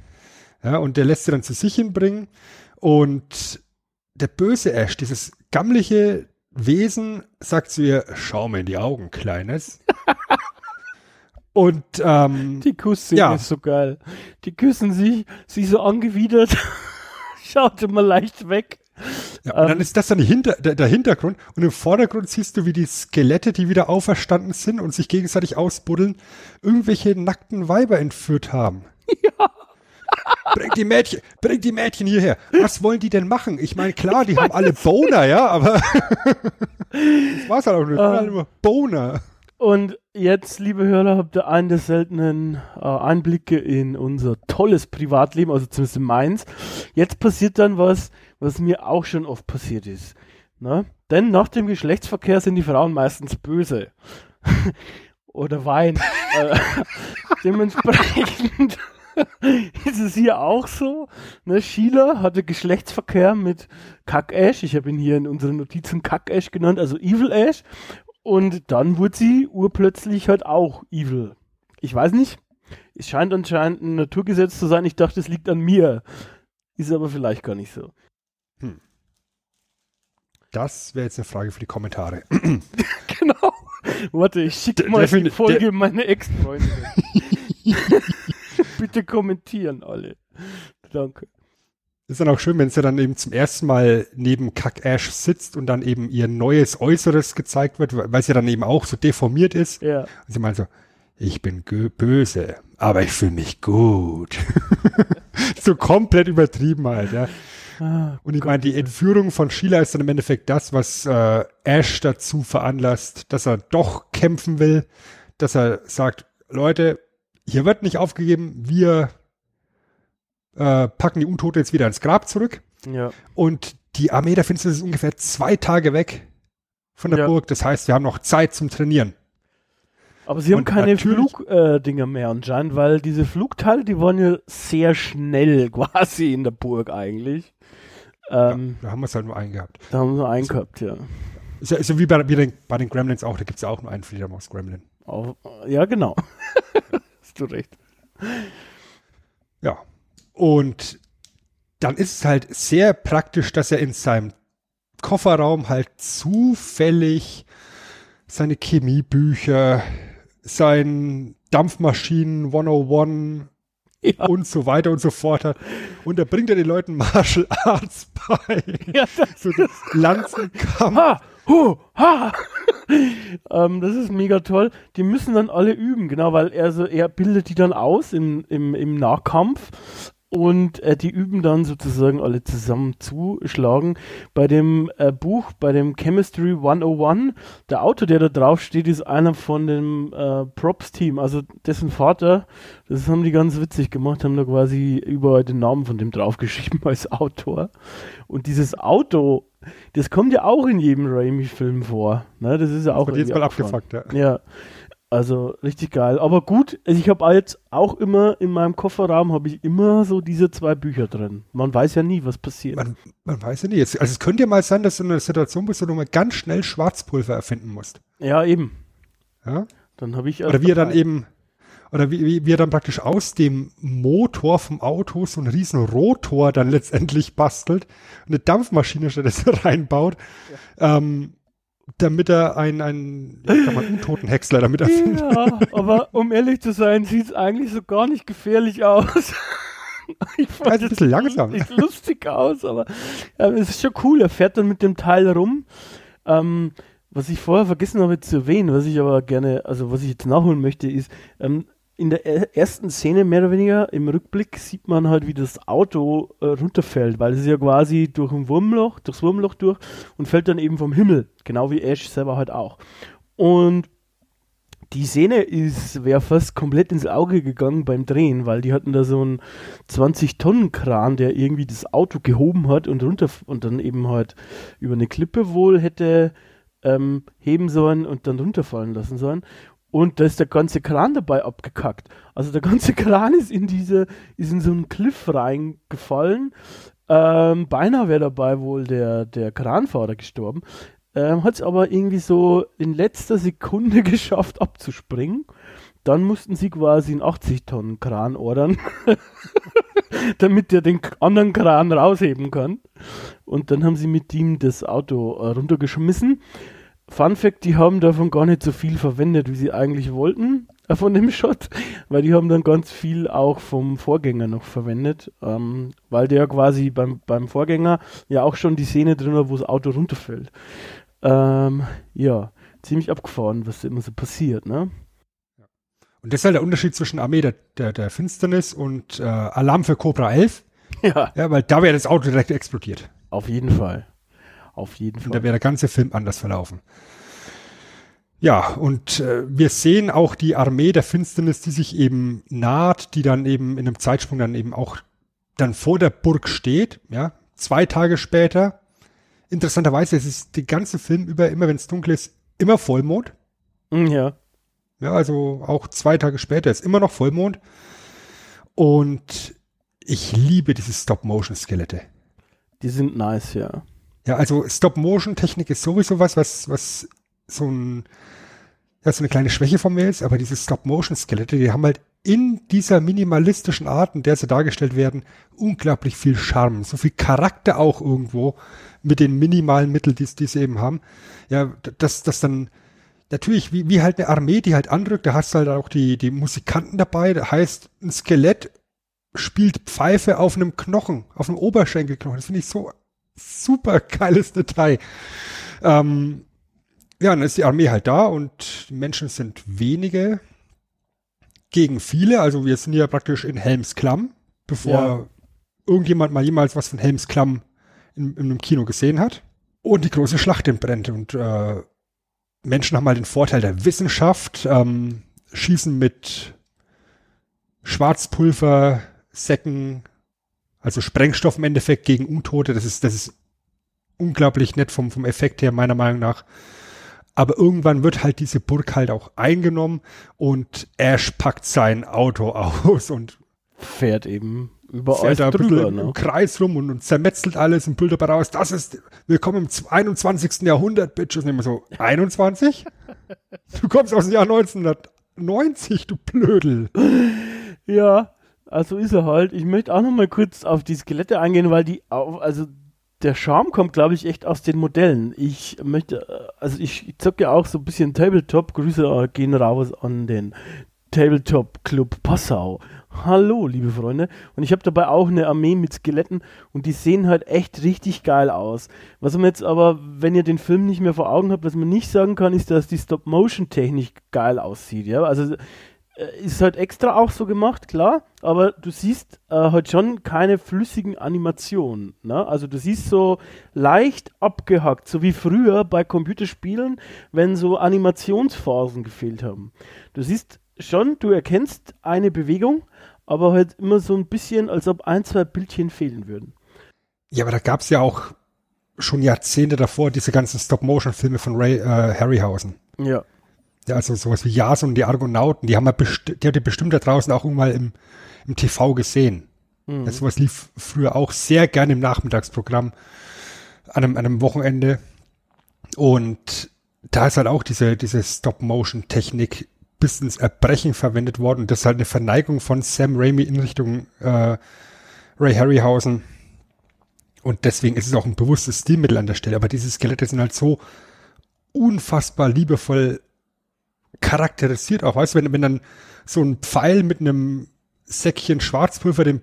Ja, und der lässt sie dann zu sich hinbringen. Und der böse Ash, dieses gammliche Wesen, sagt zu ihr, schau mir in die Augen, Kleines. und ähm, Die Kussszene Ja. ist so geil. Die küssen sich, sie so angewidert, schaut immer leicht weg. ja, und dann ähm, ist das dann Hinter der, der Hintergrund. Und im Vordergrund siehst du, wie die Skelette, die wieder auferstanden sind und sich gegenseitig ausbuddeln, irgendwelche nackten Weiber entführt haben. Ja. Bringt die Mädchen, bringt die Mädchen hierher. Was wollen die denn machen? Ich meine, klar, die haben alle Boner, ja, aber das war's halt auch nicht. Alle nur Boner. Und jetzt, liebe Hörer, habt ihr einen der seltenen äh, Einblicke in unser tolles Privatleben, also zumindest in meins. Jetzt passiert dann was, was mir auch schon oft passiert ist. Ne? Denn nach dem Geschlechtsverkehr sind die Frauen meistens böse. Oder Wein. äh, dementsprechend ist es hier auch so. Ne? Sheila hatte Geschlechtsverkehr mit Kack-Ash. Ich habe ihn hier in unseren Notizen Kack-Ash genannt, also Evil Ash. Und dann wurde sie urplötzlich halt auch evil. Ich weiß nicht. Es scheint anscheinend ein Naturgesetz zu sein. Ich dachte, es liegt an mir. Ist aber vielleicht gar nicht so. Das wäre jetzt eine Frage für die Kommentare. Genau. Warte, ich schicke mal die Folge meine Ex-Freundin. Bitte kommentieren alle. Danke. Ist dann auch schön, wenn sie dann eben zum ersten Mal neben Kack Ash sitzt und dann eben ihr neues Äußeres gezeigt wird, weil sie dann eben auch so deformiert ist. Ja. Und sie meint so, ich bin böse, aber ich fühle mich gut. so komplett übertrieben halt, ja. Ah, Und ich Gott, meine, die Entführung von Sheila ist dann im Endeffekt das, was äh, Ash dazu veranlasst, dass er doch kämpfen will, dass er sagt, Leute, hier wird nicht aufgegeben, wir äh, packen die Untote jetzt wieder ins Grab zurück. Ja. Und die Armee der Finsternis ist ungefähr zwei Tage weg von der Ja. Burg. Das heißt, wir haben noch Zeit zum Trainieren. Aber sie haben Und keine Flugdinger äh, mehr anscheinend, weil diese Flugteile, die waren ja sehr schnell quasi in der Burg eigentlich. Ähm, Da haben wir es halt nur eingehabt. Da haben wir einen gehabt, ja. Ist ja, ist ja wie bei, wie den, bei den Gremlins auch, da gibt es ja auch nur einen Fledermaus-Gremlin. Ja, genau. Hast du recht. Ja. Und dann ist es halt sehr praktisch, dass er in seinem Kofferraum halt zufällig seine Chemiebücher, sein Dampfmaschinen 101 Ja, und so weiter und so fort hat. Und da bringt er den Leuten Martial Arts bei. ja das, So Lanzenkampf. ha, hu, ha. ähm, das ist mega toll. Die müssen dann alle üben, genau, weil er so, er bildet die dann aus im, im, im Nahkampf und äh, die üben dann sozusagen alle zusammen zuschlagen. Bei dem äh, Buch, bei dem Chemistry 101, der Autor, der da drauf steht, ist einer von dem äh, Props-Team, also dessen Vater, das haben die ganz witzig gemacht, haben da quasi überall den Namen von dem draufgeschrieben als Autor. Und dieses Auto, das kommt ja auch in jedem Raimi-Film vor. Ne? Das ist ja auch Wird jetzt mal abgefuckt, ja. Ja, also richtig geil. Aber gut, also ich habe jetzt auch immer in meinem Kofferraum habe ich immer so diese zwei Bücher drin. Man weiß ja nie, was passiert. Man, man weiß ja. Jetzt, also es könnte ja mal sein, dass du in einer Situation bist, wo du mal ganz schnell Schwarzpulver erfinden musst. ja, eben. Ja? Dann habe ich Oder wie er dann eben, oder wie, wie, wie er dann praktisch aus dem Motor vom Auto so einen riesen Rotor dann letztendlich bastelt, eine Dampfmaschine stattdessen reinbaut, ähm, damit er einen, einen ich sag mal, Untotenhäcksler damit erfindet. Ja, aber um ehrlich zu sein, sieht es eigentlich so gar nicht gefährlich aus. Ich fand Also ein bisschen langsam. Sieht lustig aus, aber ja, es ist schon cool. Er fährt dann mit dem Teil rum. Ähm, was ich vorher vergessen habe zu erwähnen, was ich aber gerne, also was ich jetzt nachholen möchte, ist, ähm, in der er- ersten Szene mehr oder weniger im Rückblick sieht man halt, wie das Auto äh, runterfällt, weil es ist ja quasi durch ein Wurmloch, durchs Wurmloch durch und fällt dann eben vom Himmel, genau wie Ash selber halt auch. Und die Szene ist, wäre fast komplett ins Auge gegangen beim Drehen, weil die hatten da so einen 20-Tonnen-Kran, der irgendwie das Auto gehoben hat und runter und dann eben halt über eine Klippe wohl hätte ähm, heben sollen und dann runterfallen lassen sollen. Und da ist der ganze Kran dabei abgekackt. Also der ganze Kran ist in diese, ist in so einen Cliff reingefallen. Ähm, beinahe wäre dabei wohl der, der Kranfahrer gestorben. Ähm, hat es aber irgendwie so in letzter Sekunde geschafft abzuspringen. Dann mussten sie quasi einen 80-Tonnen-Kran ordern, damit der den anderen Kran rausheben kann. Und dann haben sie mit ihm das Auto äh, runtergeschmissen. Fun Fact, die haben davon gar nicht so viel verwendet, wie sie eigentlich wollten, äh, von dem Shot, weil die haben dann ganz viel auch vom Vorgänger noch verwendet, ähm, weil der quasi beim, beim Vorgänger ja auch schon die Szene drin war, wo das Auto runterfällt. Ähm, ja, ziemlich abgefahren, was immer so passiert, ne? Und das ist halt der Unterschied zwischen Armee der, der, der Finsternis und äh, Alarm für Cobra 11. Ja, Ja, weil da wäre das Auto direkt explodiert. auf jeden Fall. Auf jeden Und da Fall. wäre der ganze Film anders verlaufen. Ja, und äh, wir sehen auch die Armee der Finsternis, die sich eben naht, die dann eben in einem Zeitsprung dann eben auch dann vor der Burg steht, ja, zwei Tage später. Interessanterweise, es ist den ganzen Film über, immer wenn es dunkel ist, immer Vollmond. Mm, Ja, Ja, also auch zwei Tage später ist immer noch Vollmond. Und ich liebe diese Stop-Motion-Skelette. die sind nice, ja. Ja, also Stop-Motion-Technik ist sowieso was, was, was so ein, ja, so eine kleine Schwäche von mir ist, aber diese Stop-Motion-Skelette, die haben halt in dieser minimalistischen Art, in der sie dargestellt werden, unglaublich viel Charme, so viel Charakter auch irgendwo mit den minimalen Mitteln, die, die sie eben haben. Ja, dass das dann natürlich wie, wie halt eine Armee, die halt andrückt, da hast du halt auch die, die Musikanten dabei, da heißt ein Skelett spielt Pfeife auf einem Knochen, auf einem Oberschenkelknochen. Das finde ich so super geiles Detail. Ähm, ja, dann ist die Armee halt da und die Menschen sind wenige gegen viele. Also wir sind ja praktisch in Helms Klamm, bevor Ja. irgendjemand mal jemals was von Helms Klamm in, in einem Kino gesehen hat. Und die große Schlacht entbrennt. Und äh, Menschen haben mal den Vorteil der Wissenschaft, ähm, schießen mit Schwarzpulver, Säcken, also Sprengstoff im Endeffekt gegen Untote. Das ist, das ist unglaublich nett vom, vom Effekt her, meiner Meinung nach. Aber irgendwann wird halt diese Burg halt auch eingenommen und Ash packt sein Auto aus und fährt eben über fährt da drüber. Ne? im Kreis rum und, und zermetzelt alles und bildet dabei raus. Das ist, willkommen im 21. Jahrhundert, Bitches. Und immer so, 21? Du kommst aus dem Jahr 1990, du Blödel. Ja, also ist er halt. Ich möchte auch noch mal kurz auf die Skelette eingehen, weil die, au- also der Charme kommt, glaube ich, echt aus den Modellen. Ich möchte, äh, also ich, zocke ja auch so ein bisschen Tabletop. Grüße gehen raus an den Tabletop Club Passau. Hallo, liebe Freunde. Und ich habe dabei auch eine Armee mit Skeletten und die sehen halt echt richtig geil aus. Was man jetzt aber, wenn ihr den Film nicht mehr vor Augen habt, was man nicht sagen kann, ist, dass die Stop-Motion-Technik geil aussieht. Ja, also ist halt extra auch so gemacht, klar, aber du siehst äh, halt schon keine flüssigen Animationen. Ne? Also du siehst so leicht abgehackt, so wie früher bei Computerspielen, wenn so Animationsphasen gefehlt haben. Du siehst schon, du erkennst eine Bewegung, aber halt immer so ein bisschen, als ob ein, zwei Bildchen fehlen würden. Ja, aber da gab's ja auch schon Jahrzehnte davor diese ganzen Stop-Motion-Filme von Ray äh, Harryhausen. Ja. Ja, also sowas wie Jason und die Argonauten, die haben wir besti die habt ihr bestimmt da draußen auch irgendwann im, im TV gesehen. Mhm. Das sowas lief früher auch sehr gerne im Nachmittagsprogramm an einem, an einem Wochenende. Und da ist halt auch diese, diese Stop-Motion-Technik bis ins Erbrechen verwendet worden. Und das ist halt eine Verneigung von Sam Raimi in Richtung äh, Ray Harryhausen. Und deswegen ist es auch ein bewusstes Stilmittel an der Stelle. Aber diese Skelette sind halt so unfassbar liebevoll charakterisiert auch. Weißt du, wenn, wenn dann so ein Pfeil mit einem Säckchen Schwarzpulver dem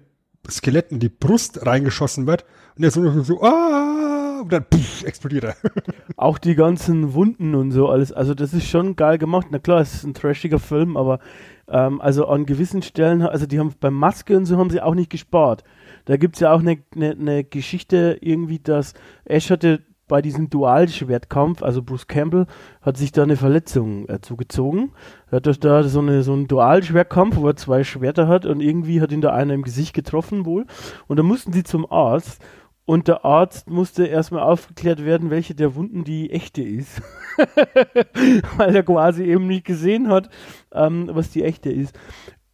Skelett in die Brust reingeschossen wird und der so, so ah, und dann puff, explodiert er. Auch die ganzen Wunden und so alles. Also das ist schon geil gemacht. Na klar, es ist ein trashiger Film, aber ähm, also an gewissen Stellen, also die haben beim Maske und so haben sie auch nicht gespart. Da gibt es ja auch eine ne, ne Geschichte irgendwie, dass Ash hatte bei diesem Dualschwertkampf, also Bruce Campbell, hat sich da eine Verletzung äh, zugezogen. Er hat da so, eine, so einen Dualschwertkampf, wo er zwei Schwerter hat und irgendwie hat ihn da einer im Gesicht getroffen wohl. Und da mussten sie zum Arzt und der Arzt musste erstmal aufgeklärt werden, welche der Wunden die echte ist. Weil er quasi eben nicht gesehen hat, ähm, was die echte ist.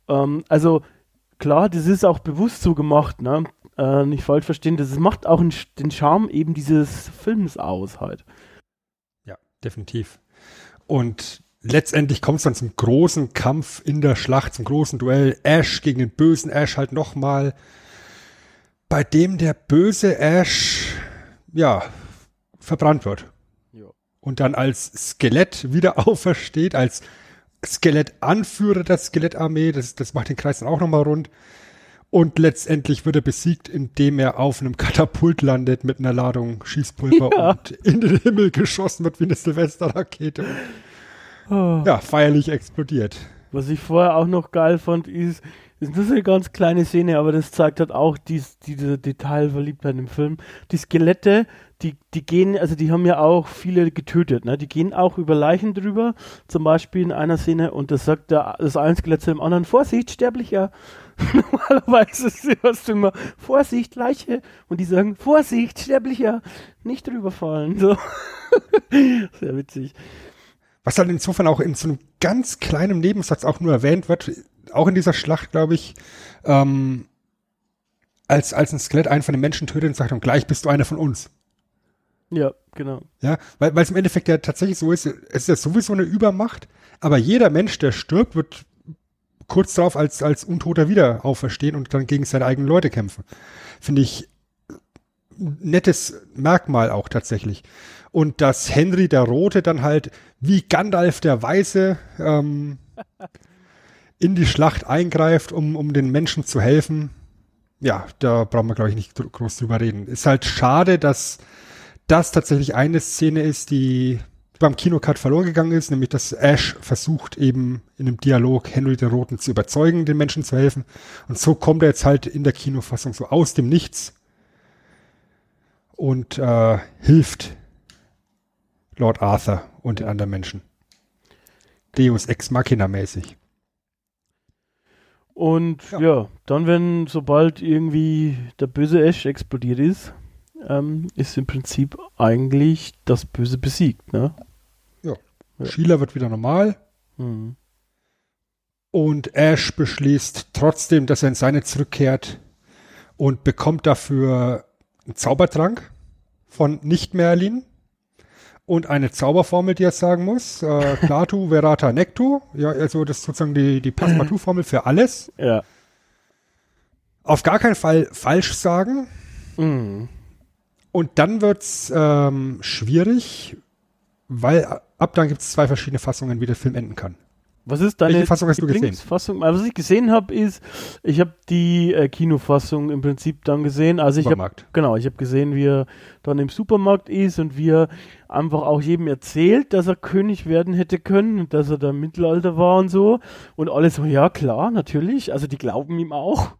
Ähm, also klar, das ist auch bewusst so gemacht, ne? Äh, nicht falsch verstehen, das macht auch den Charme eben dieses Films aus halt. Ja, definitiv. Und letztendlich kommt es dann zum großen Kampf in der Schlacht, zum großen Duell. Ash gegen den bösen Ash halt nochmal. Bei dem der böse Ash, ja, verbrannt wird. Ja. Und dann als Skelett wieder aufersteht, als Skelettanführer der Skelettarmee. Das, das macht den Kreis dann auch nochmal rund. Und letztendlich wird er besiegt, indem er auf einem Katapult landet mit einer Ladung Schießpulver Ja. und in den Himmel geschossen wird wie eine Silvesterrakete. Oh. Ja, feierlich explodiert. Was ich vorher auch noch geil fand, ist, ist das ist eine ganz kleine Szene, aber das zeigt halt auch dies, diese Detailverliebtheit im Film. Die Skelette, die, die gehen, also die haben ja auch viele getötet, ne? Die gehen auch über Leichen drüber, zum Beispiel in einer Szene, und das sagt der, das eine Skelett zu dem anderen, Vorsicht, Sterblicher. Normalerweise hörst du immer, Vorsicht, Leiche. Und die sagen, Vorsicht, Sterblicher, nicht drüberfallen. So. Sehr witzig. Was dann insofern auch in so einem ganz kleinen Nebensatz auch nur erwähnt wird, auch in dieser Schlacht, glaube ich, ähm, als, als ein Skelett einen von den Menschen tötet und sagt, und gleich bist du einer von uns. Ja, genau. Ja, weil weil es im Endeffekt ja tatsächlich so ist, es ist ja sowieso eine Übermacht, aber jeder Mensch, der stirbt, wird kurz darauf als, als Untoter wieder auferstehen und dann gegen seine eigenen Leute kämpfen. Finde ich nettes Merkmal auch tatsächlich. Und dass Henry der Rote dann halt wie Gandalf der Weiße ähm, in die Schlacht eingreift, um, um den Menschen zu helfen. Ja, da brauchen wir, glaube ich, nicht gro- groß drüber reden. Ist halt schade, dass das tatsächlich eine Szene ist, die beim Kinocut verloren gegangen ist, nämlich dass Ash versucht eben in einem Dialog Henry den Roten zu überzeugen, den Menschen zu helfen. Und so kommt er jetzt halt in der Kinofassung so aus dem Nichts und äh, hilft Lord Arthur und den anderen Menschen. Deus Ex Machina mäßig. Und ja. Ja. dann, wenn sobald irgendwie der böse Ash explodiert ist, ähm, ist im Prinzip eigentlich das Böse besiegt, ne? Ja. Sheila wird wieder normal Mhm. und Ash beschließt trotzdem, dass er in seine zurückkehrt und bekommt dafür einen Zaubertrank von Nicht-Merlin und eine Zauberformel, die er sagen muss. Äh, Clatu, Verata, Nectu. Ja, also das ist sozusagen die, die Passepartout-Formel für alles. Ja. Auf gar keinen Fall falsch sagen. Mhm. Und dann wird's ähm, schwierig, weil ab dann gibt's zwei verschiedene Fassungen, wie der Film enden kann. Was ist deine Welche Fassung hast du gesehen? Lieblingsfassung? Also, was ich gesehen habe, ist, ich habe die äh, Kinofassung im Prinzip dann gesehen. Also ich habe genau, ich habe gesehen, wie er dann im Supermarkt ist und wie er einfach auch jedem erzählt, dass er König werden hätte können und dass er da im Mittelalter war und so. Und alle so, ja klar, natürlich. Also die glauben ihm auch.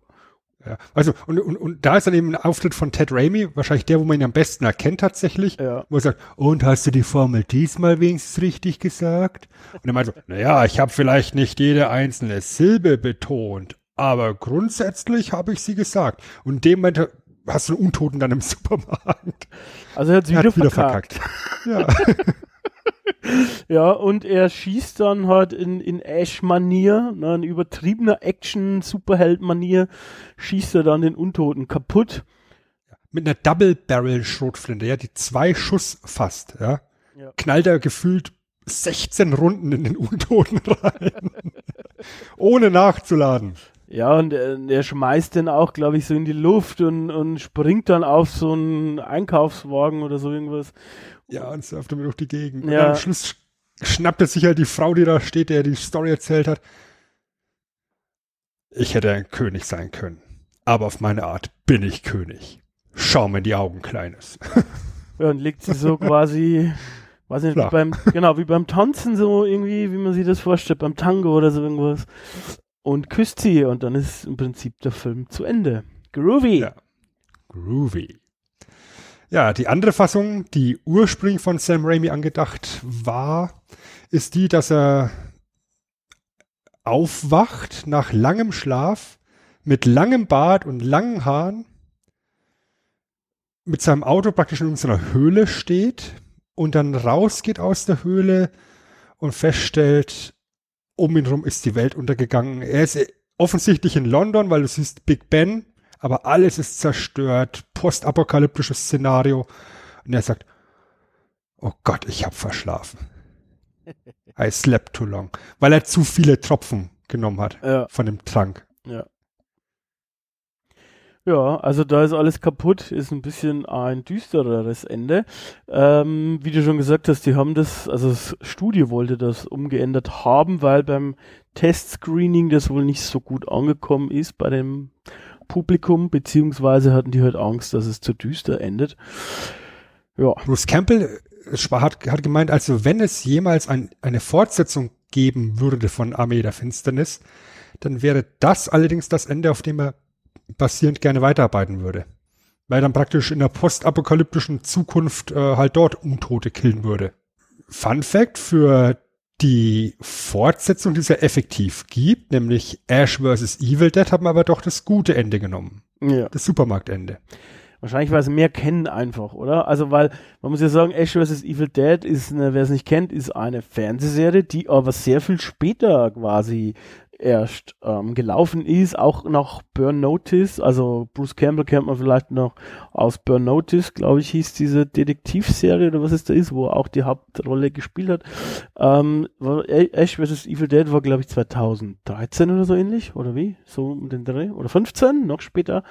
Ja. Also, und, und, und da ist dann eben ein Auftritt von Ted Raimi, wahrscheinlich der, wo man ihn am besten erkennt tatsächlich, Ja. wo er sagt, und hast du die Formel diesmal wenigstens richtig gesagt? Und er meint so, naja, ich habe vielleicht nicht jede einzelne Silbe betont, aber grundsätzlich habe ich sie gesagt. Und in dem Moment hast du einen Untoten dann im Supermarkt. Also er hat Er wieder, wieder verkackt. verkackt. Ja. Ja, und er schießt dann halt in, in Ash-Manier, ne, in übertriebener Action-Superheld-Manier, schießt er dann den Untoten kaputt. Mit einer Double-Barrel-Schrotflinte, ja, die zwei Schuss fasst, ja. Ja. Knallt er gefühlt 16 Runden in den Untoten rein. Ohne nachzuladen. Ja, und er, er schmeißt den auch, glaube ich, so in die Luft und, und springt dann auf so einen Einkaufswagen oder so irgendwas. Ja, und surft damit durch die Gegend. Ja. Und dann am Schluss sch- schnappt er sich halt die Frau, die da steht, der die Story erzählt hat. Ich hätte ein König sein können. Aber auf meine Art bin ich König. Schau mir in die Augen, Kleines. Ja, und legt sie so quasi, weiß nicht, wie beim, genau, wie beim Tanzen so irgendwie, wie man sich das vorstellt, beim Tango oder so irgendwas. Und küsst sie und dann ist im Prinzip der Film zu Ende. Groovy. Ja. Groovy. Ja, die andere Fassung, die ursprünglich von Sam Raimi angedacht war, ist die, dass er aufwacht nach langem Schlaf mit langem Bart und langen Haaren mit seinem Auto praktisch in unserer Höhle steht und dann rausgeht aus der Höhle und feststellt, um ihn rum ist die Welt untergegangen. Er ist offensichtlich in London, weil du siehst Big Ben, aber alles ist zerstört, postapokalyptisches Szenario. Und er sagt, oh Gott, ich habe verschlafen. I slept too long. Weil er zu viele Tropfen genommen hat Ja. von dem Trank. Ja. Ja, also da ist alles kaputt, ist ein bisschen ein düstereres Ende. Ähm, wie du schon gesagt hast, die haben das, also das Studio wollte das umgeändert haben, weil beim Testscreening das wohl nicht so gut angekommen ist bei dem Publikum, beziehungsweise hatten die halt Angst, dass es zu düster endet. Ja, Bruce Campbell äh, hat, hat gemeint, also wenn es jemals ein, eine Fortsetzung geben würde von Armee der Finsternis, dann wäre das allerdings das Ende, auf dem er basierend gerne weiterarbeiten würde. Weil dann praktisch in der postapokalyptischen Zukunft äh, halt dort Untote killen würde. Fun Fact für die Fortsetzung, die es ja effektiv gibt, nämlich Ash vs. Evil Dead, haben aber doch das gute Ende genommen. ja. Das Supermarktende. Wahrscheinlich, weil sie mehr kennen einfach, oder? Also, weil, man muss ja sagen, Ash vs. Evil Dead ist, eine, wer es nicht kennt, ist eine Fernsehserie, die aber sehr viel später quasi erst ähm, gelaufen ist, auch nach Burn Notice, also Bruce Campbell kennt man vielleicht noch aus Burn Notice, glaube ich, hieß diese Detektivserie oder was es da ist, wo er auch die Hauptrolle gespielt hat. Ähm, war- Ash vs. Evil Dead war, glaube ich, 2013 oder so ähnlich, oder wie? So um den Dreh? Oder 15, noch später.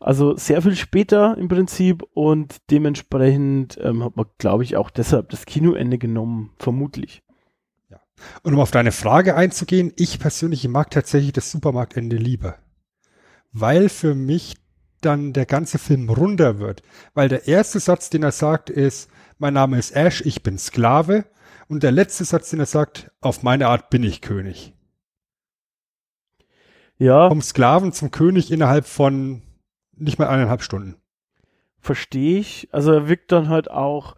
Also sehr viel später im Prinzip und dementsprechend ähm, hat man, glaube ich, auch deshalb das Kinoende genommen, vermutlich. Und um auf deine Frage einzugehen, ich persönlich mag tatsächlich das Supermarktende lieber. Weil für mich dann der ganze Film runder wird. Weil der erste Satz, den er sagt, ist, mein Name ist Ash, ich bin Sklave. Und der letzte Satz, den er sagt, auf meine Art bin ich König. Ja, Vom Sklaven zum König innerhalb von nicht mal eineinhalb Stunden. verstehe ich. Also er wirkt dann halt auch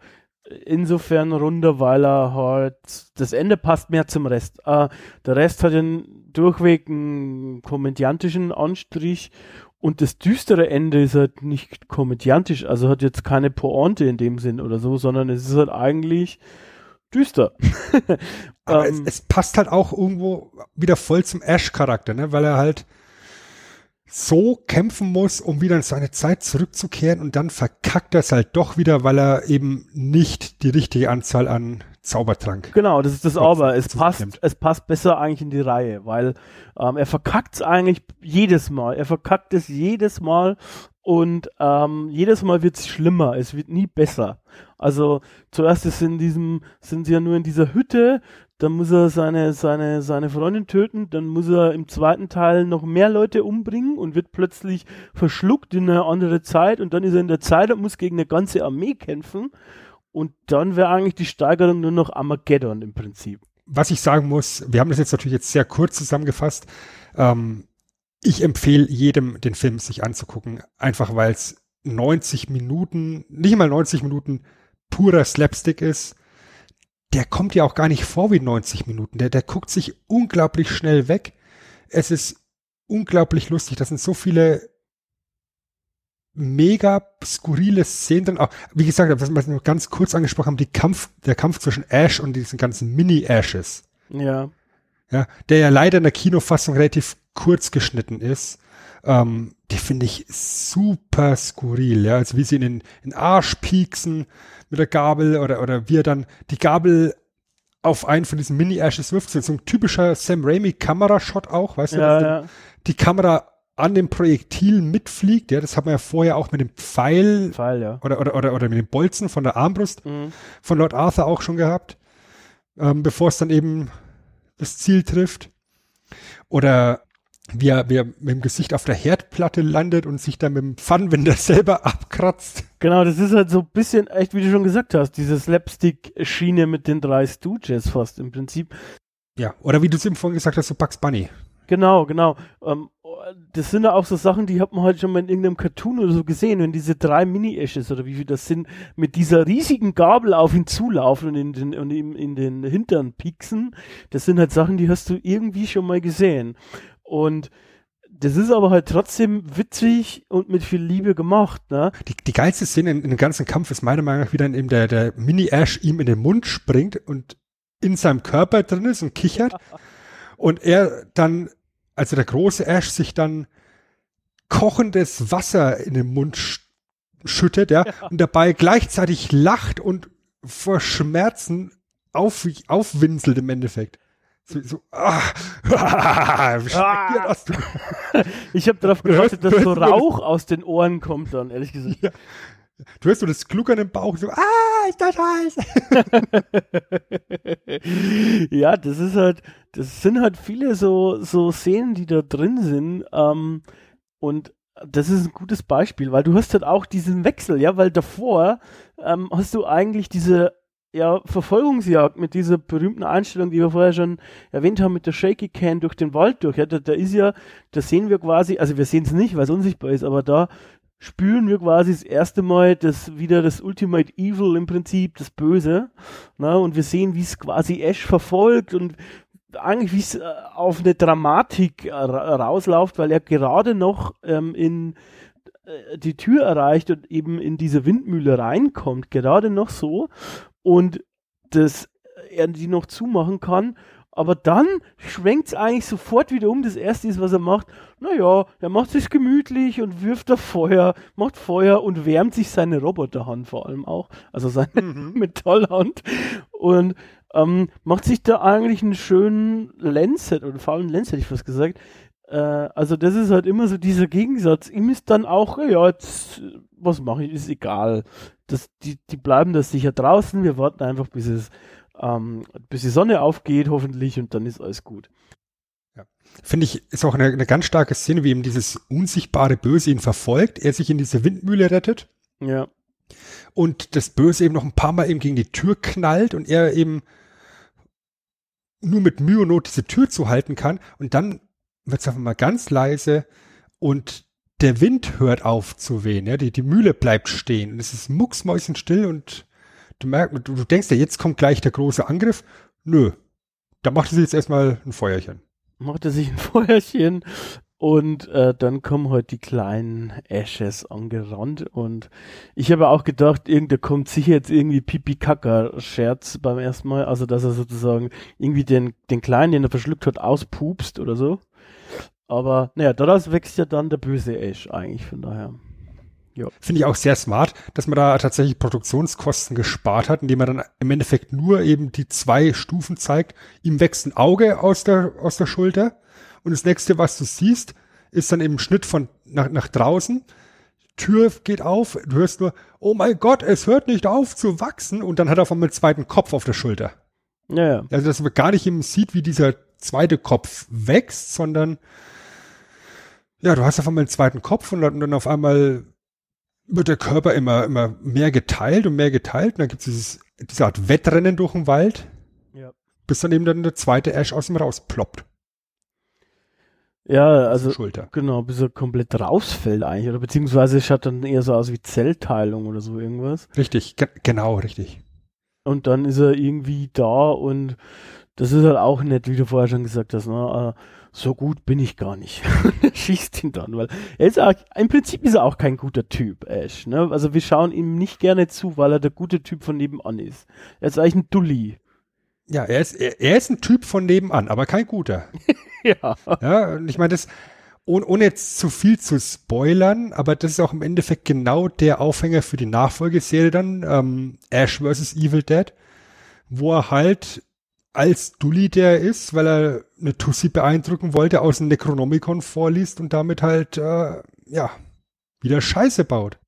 insofern runder, weil er halt, das Ende passt mehr zum Rest. Äh, der Rest hat einen durchweg einen komödiantischen Anstrich und das düstere Ende ist halt nicht komödiantisch, also hat jetzt keine Pointe in dem Sinn oder so, sondern es ist halt eigentlich düster. Aber ähm, es, es, passt halt auch irgendwo wieder voll zum Ash-Charakter, ne? weil er halt so kämpfen muss, um wieder in seine Zeit zurückzukehren und dann verkackt er es halt doch wieder, weil er eben nicht die richtige Anzahl an Zaubertrank. Genau, das ist das Aber. Es passt, es passt besser eigentlich in die Reihe, weil ähm, er verkackt es eigentlich jedes Mal. Er verkackt es jedes Mal und ähm, jedes Mal wird es schlimmer. Es wird nie besser. Also zuerst ist in diesem, sind sie ja nur in dieser Hütte, dann muss er seine, seine, seine Freundin töten, dann muss er im zweiten Teil noch mehr Leute umbringen und wird plötzlich verschluckt in eine andere Zeit und dann ist er in der Zeit und muss gegen eine ganze Armee kämpfen und dann wäre eigentlich die Steigerung nur noch Armageddon im Prinzip. Was ich sagen muss, wir haben das jetzt natürlich jetzt sehr kurz zusammengefasst. Ähm, ich empfehle jedem, den Film sich anzugucken, einfach weil es 90 Minuten, nicht mal 90 Minuten purer Slapstick ist der kommt ja auch gar nicht vor wie 90 Minuten. Der, der guckt sich unglaublich schnell weg. Es ist unglaublich lustig. Das sind so viele mega skurrile Szenen drin. Auch, wie gesagt, was wir nur ganz kurz angesprochen haben, die Kampf, der Kampf zwischen Ash und diesen ganzen Mini-Ashes. Ja. Ja, der ja leider in der Kinofassung relativ kurz geschnitten ist. Ähm, die finde ich super skurril, ja. Also wie sie in den, in den Arsch pieksen, mit der Gabel oder, oder wie er dann die Gabel auf einen von diesen Mini-Ashes wirft. So ein typischer Sam Raimi-Kamerashot auch, weißt du? Ja, ja. Die Kamera an dem Projektil mitfliegt, ja, das hat man ja vorher auch mit dem Pfeil, Pfeil ja. oder, oder, oder, oder mit dem Bolzen von der Armbrust mhm. von Lord Arthur auch schon gehabt, ähm, bevor es dann eben das Ziel trifft. Oder wie er, wie er mit dem Gesicht auf der Herdplatte landet und sich dann mit dem Pfannenwender selber abkratzt. Genau, das ist halt so ein bisschen, echt wie du schon gesagt hast, diese Slapstick-Schiene mit den drei Stooges fast im Prinzip. Ja, oder wie du es eben vorhin gesagt hast, so Bugs Bunny. Genau, genau. Ähm, das sind ja auch so Sachen, die hat man halt schon mal in irgendeinem Cartoon oder so gesehen, wenn diese drei Mini-Ashes oder wie viel das sind, mit dieser riesigen Gabel auf ihn zulaufen und in den, und ihm in den Hintern pieksen. Das sind halt Sachen, die hast du irgendwie schon mal gesehen. Und das ist aber halt trotzdem witzig und mit viel Liebe gemacht, ne? Die, die geilste Szene in, in dem ganzen Kampf ist meiner Meinung nach wieder, in dem der, der Mini-Ash ihm in den Mund springt und in seinem Körper drin ist und kichert. und er dann, also der große Ash sich dann kochendes Wasser in den Mund sch schüttet, ja, ja, und dabei gleichzeitig lacht und vor Schmerzen auf, aufwinselt im Endeffekt. So, so ah, ah. das? ich habe darauf gewartet, dass so Rauch aus den Ohren kommt dann, ehrlich gesagt. Ja. Du hörst so das Gluckern im Bauch, so, ah, ist das heiß. ja, das ist halt, das sind halt viele so, so Szenen, die da drin sind, ähm, und das ist ein gutes Beispiel, weil du hast halt auch diesen Wechsel, ja, weil davor ähm, hast du eigentlich diese ja, Verfolgungsjagd mit dieser berühmten Einstellung, die wir vorher schon erwähnt haben, mit der Shaky Can durch den Wald durch. Ja, da, da ist ja, da sehen wir quasi, also wir sehen es nicht, weil es unsichtbar ist, aber da spüren wir quasi das erste Mal das wieder das Ultimate Evil im Prinzip, das Böse. Na, und wir sehen, wie es quasi Ash verfolgt und eigentlich wie es äh, auf eine Dramatik äh, rausläuft, weil er gerade noch ähm, in äh, die Tür erreicht und eben in diese Windmühle reinkommt, gerade noch so und dass er die noch zumachen kann. Aber dann schwenkt es eigentlich sofort wieder um. Das erste ist, was er macht. Naja, er macht sich gemütlich und wirft da Feuer, macht Feuer und wärmt sich seine Roboterhand vor allem auch. Also seine mhm. Metallhand. Und ähm, macht sich da eigentlich einen schönen Lancet oder faulen Lens, hätte ich fast gesagt. Äh, also das ist halt immer so dieser Gegensatz. Ihm ist dann auch, ja, jetzt, was mache ich, ist egal das, die, die bleiben da sicher draußen. Wir warten einfach, bis es, ähm, bis die Sonne aufgeht, hoffentlich, und dann ist alles gut. Ja. Finde ich, ist auch eine, eine ganz starke Szene, wie eben dieses unsichtbare Böse ihn verfolgt, er sich in diese Windmühle rettet. Ja. Und das Böse eben noch ein paar Mal eben gegen die Tür knallt und er eben nur mit Mühe und Not diese Tür zu halten kann. Und dann wird es einfach mal ganz leise und der Wind hört auf zu wehen, ja, die, die Mühle bleibt stehen und es ist mucksmäusenstill und du merkst, du, du denkst ja, jetzt kommt gleich der große Angriff. Nö. Da macht sie jetzt erstmal ein Feuerchen. Macht er sich ein Feuerchen und äh, dann kommen heute halt die kleinen Ashes angerannt und ich habe auch gedacht, irgend, kommt sicher jetzt irgendwie Pipi-Kaka-Scherz beim ersten Mal, also dass er sozusagen irgendwie den, den Kleinen, den er verschluckt hat, auspupst oder so. Aber naja, daraus wächst ja dann der böse Ash eigentlich, von daher. Ja. Finde ich auch sehr smart, dass man da tatsächlich Produktionskosten gespart hat, indem man dann im Endeffekt nur eben die zwei Stufen zeigt. Ihm wächst ein Auge aus der, aus der Schulter und das nächste, was du siehst, ist dann eben Schnitt von nach, nach draußen. Tür geht auf, du hörst nur, oh mein Gott, es hört nicht auf zu wachsen und dann hat er auf einmal einen zweiten Kopf auf der Schulter. Ja, ja. Also, dass man gar nicht eben sieht, wie dieser zweite Kopf wächst, sondern ja, du hast auf einmal einen zweiten Kopf und dann, auf einmal wird der Körper immer, immer mehr geteilt und mehr geteilt und dann gibt es dieses, diese Art Wettrennen durch den Wald, ja. bis dann eben dann der zweite Ash aus ihm rausploppt. Ja, also Schulter. genau, bis er komplett rausfällt eigentlich, oder beziehungsweise es schaut dann eher so aus wie Zellteilung oder so irgendwas. Richtig, ge genau, richtig. Und dann ist er irgendwie da und das ist halt auch nett, wie du vorher schon gesagt hast, ne? So gut bin ich gar nicht. Schießt ihn dann, weil er ist auch, im Prinzip ist er auch kein guter Typ, Ash. Ne? Also wir schauen ihm nicht gerne zu, weil er der gute Typ von nebenan ist. Er ist eigentlich ein Dulli. Ja, er ist, er, er ist ein Typ von nebenan, aber kein guter. ja. Ja, und ich meine, das, ohne, ohne jetzt zu viel zu spoilern, aber das ist auch im Endeffekt genau der Aufhänger für die Nachfolgeserie dann, ähm, Ash vs. Evil Dead, wo er halt als Dulli der ist, weil er eine Tussi beeindrucken wollte, aus dem Necronomicon vorliest und damit halt, äh, ja, wieder Scheiße baut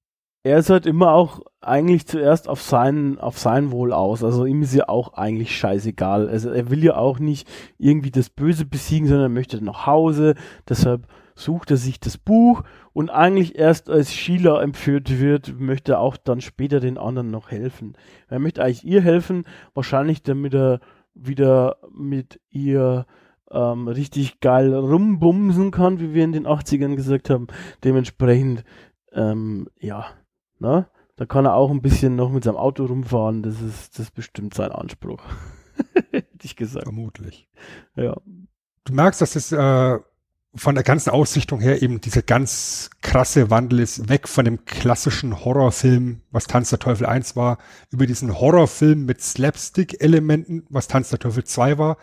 er ist halt immer auch eigentlich zuerst auf sein, auf sein Wohl aus. Also ihm ist ja auch eigentlich scheißegal. Also er will ja auch nicht irgendwie das Böse besiegen, sondern er möchte nach Hause. Deshalb sucht er sich das Buch und eigentlich erst als Sheila empführt wird, möchte er auch dann später den anderen noch helfen. Er möchte eigentlich ihr helfen, wahrscheinlich damit er wieder mit ihr ähm, richtig geil rumbumsen kann, wie wir in den 80ern gesagt haben. Dementsprechend, ähm, ja, Ne? Da kann er auch ein bisschen noch mit seinem Auto rumfahren. Das ist, das ist bestimmt sein Anspruch. Hätte ich gesagt. Vermutlich. Ja. Du merkst, dass es äh, von der ganzen Ausrichtung her eben dieser ganz krasse Wandel ist, weg von dem klassischen Horrorfilm, was Tanz der Teufel 1 war, über diesen Horrorfilm mit Slapstick-Elementen, was Tanz der Teufel 2 war.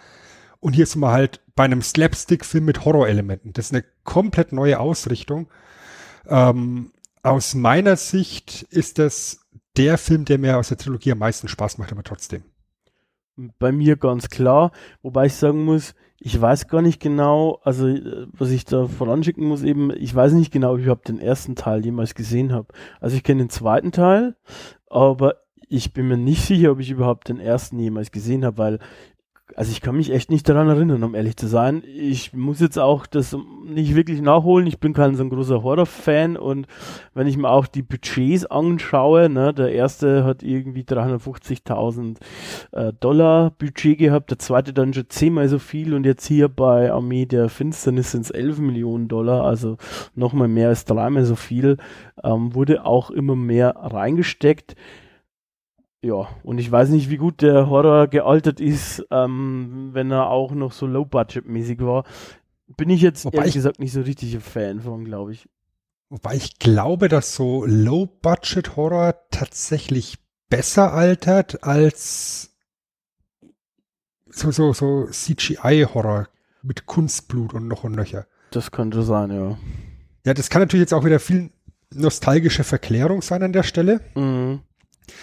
Und hier sind wir halt bei einem Slapstick-Film mit Horrorelementen. Das ist eine komplett neue Ausrichtung. Ähm, aus meiner Sicht ist das der Film, der mir aus der Trilogie am meisten Spaß macht, aber trotzdem. Bei mir ganz klar, wobei ich sagen muss, ich weiß gar nicht genau, also was ich da voranschicken muss eben, ich weiß nicht genau, ob ich überhaupt den ersten Teil jemals gesehen habe. Also ich kenne den zweiten Teil, aber ich bin mir nicht sicher, ob ich überhaupt den ersten jemals gesehen habe, weil also ich kann mich echt nicht daran erinnern, um ehrlich zu sein. Ich muss jetzt auch das nicht wirklich nachholen. Ich bin kein so ein großer Horror-Fan und wenn ich mir auch die Budgets anschaue, ne, der erste hat irgendwie 350.000 äh, Dollar Budget gehabt, der zweite dann schon zehnmal so viel und jetzt hier bei Armee der Finsternis sind es 11 Millionen Dollar, also nochmal mehr als dreimal so viel, ähm, wurde auch immer mehr reingesteckt ja, und ich weiß nicht, wie gut der Horror gealtert ist, ähm, wenn er auch noch so low-budget-mäßig war. Bin ich jetzt Wobei ehrlich ich, gesagt nicht so richtig ein Fan von, glaube ich. Wobei ich glaube, dass so Low-Budget-Horror tatsächlich besser altert als so, so, so CGI-Horror mit Kunstblut und noch und nöcher. Das könnte sein, ja. Ja, das kann natürlich jetzt auch wieder viel nostalgische Verklärung sein an der Stelle. Mhm.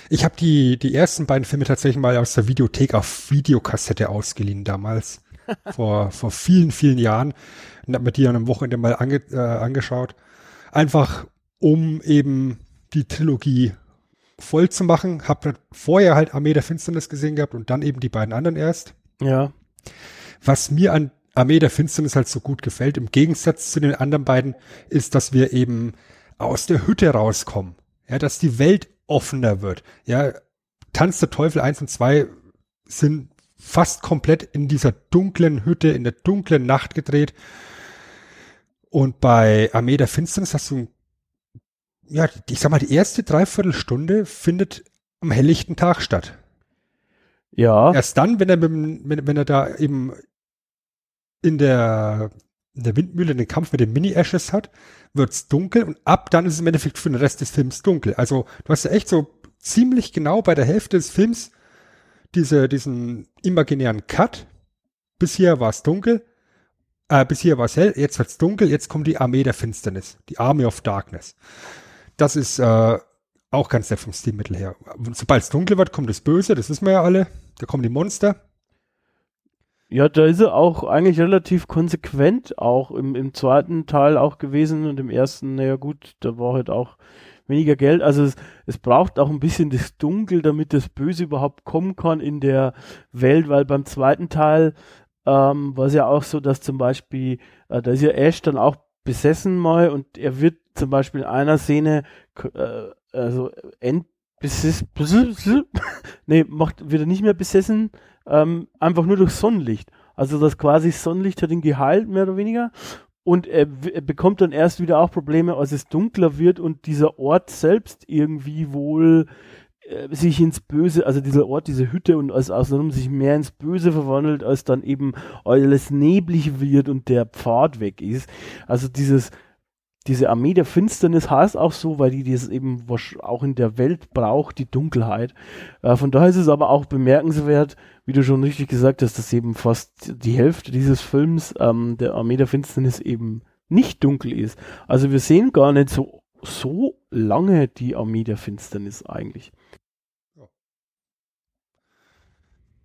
Ich habe die, die ersten beiden Filme tatsächlich mal aus der Videothek auf Videokassette ausgeliehen damals. vor, vor vielen, vielen Jahren. Und habe mir die an einem Wochenende mal ange, äh, angeschaut. Einfach um eben die Trilogie voll zu machen. Hab vorher halt Armee der Finsternis gesehen gehabt und dann eben die beiden anderen erst. Ja. Was mir an Armee der Finsternis halt so gut gefällt, im Gegensatz zu den anderen beiden, ist, dass wir eben aus der Hütte rauskommen. Ja, dass die Welt offener wird. Ja, Tanz der Teufel 1 und 2 sind fast komplett in dieser dunklen Hütte, in der dunklen Nacht gedreht. Und bei Armee der Finsternis hast du, ja, ich sag mal, die erste Dreiviertelstunde findet am helllichten Tag statt. Ja. Erst dann, wenn er, mit, wenn, wenn er da eben in der, in der Windmühle den Kampf mit den Mini-Ashes hat, wird's dunkel und ab dann ist es im Endeffekt für den Rest des Films dunkel. Also du hast ja echt so ziemlich genau bei der Hälfte des Films diese, diesen imaginären Cut. Bis hier war es dunkel, äh, bis hier war es hell, jetzt wird's dunkel, jetzt kommt die Armee der Finsternis, die Army of Darkness. Das ist äh, auch ganz nett vom Stilmittel her. Sobald es dunkel wird, kommt das Böse, das wissen wir ja alle. Da kommen die Monster. Ja, da ist er auch eigentlich relativ konsequent auch im, im zweiten Teil auch gewesen und im ersten, naja gut, da war halt auch weniger Geld. Also es, es braucht auch ein bisschen das Dunkel, damit das Böse überhaupt kommen kann in der Welt, weil beim zweiten Teil ähm, war es ja auch so, dass zum Beispiel, äh, da ist ja Ash dann auch besessen mal und er wird zum Beispiel in einer Szene äh, also entbesessen, nee, macht, wird er nicht mehr besessen, ähm, einfach nur durch Sonnenlicht. Also das quasi Sonnenlicht hat ihn geheilt, mehr oder weniger. Und er, er bekommt dann erst wieder auch Probleme, als es dunkler wird und dieser Ort selbst irgendwie wohl äh, sich ins Böse, also dieser Ort, diese Hütte und alles außenrum sich mehr ins Böse verwandelt, als dann eben alles neblig wird und der Pfad weg ist. Also dieses, diese Armee der Finsternis heißt auch so, weil die das eben auch in der Welt braucht, die Dunkelheit. Äh, von daher ist es aber auch bemerkenswert, wie du schon richtig gesagt hast, dass eben fast die Hälfte dieses Films ähm, der Armee der Finsternis eben nicht dunkel ist. Also wir sehen gar nicht so, so lange die Armee der Finsternis eigentlich.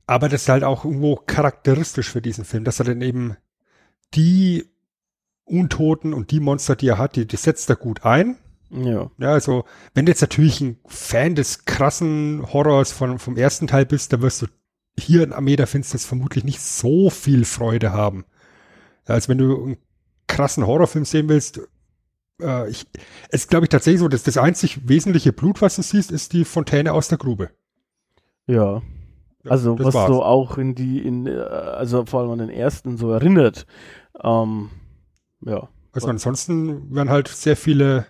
Aber das ist halt auch irgendwo charakteristisch für diesen Film, dass er dann eben die Untoten und die Monster, die er hat, die, die setzt er gut ein. Ja. Ja, also, wenn du jetzt natürlich ein Fan des krassen Horrors von, vom ersten Teil bist, dann wirst du hier in Armee der Finsternis vermutlich nicht so viel Freude haben. Ja, als wenn du einen krassen Horrorfilm sehen willst, äh, ich, es glaube ich tatsächlich so, dass das einzig wesentliche Blut, was du siehst, ist die Fontäne aus der Grube. Ja. Ja, Also was war's. so auch in die, in, äh, also vor allem an den ersten so erinnert. Ähm, ja. Also ansonsten werden halt sehr viele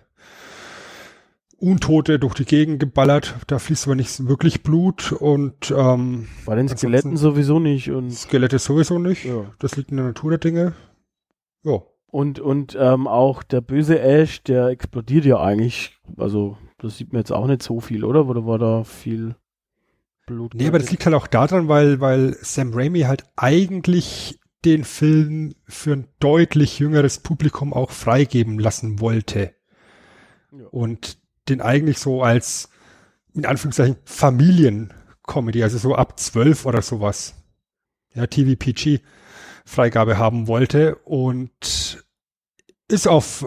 Untote durch die Gegend geballert. Da fließt aber nicht wirklich Blut und ähm, Bei den Skeletten sowieso nicht und Skelette sowieso nicht. ja. Das liegt in der Natur der Dinge. Ja. Und, und ähm, auch der böse Ash, der explodiert ja eigentlich, also das sieht man jetzt auch nicht so viel, oder? Oder war da viel Blut? Nee, aber das liegt halt auch daran, weil, weil Sam Raimi halt eigentlich den Film für ein deutlich jüngeres Publikum auch freigeben lassen wollte. Ja. Und den eigentlich so als, in Anführungszeichen, Familiencomedy, also so ab 12 oder sowas, ja, TVPG Freigabe haben wollte und ist auf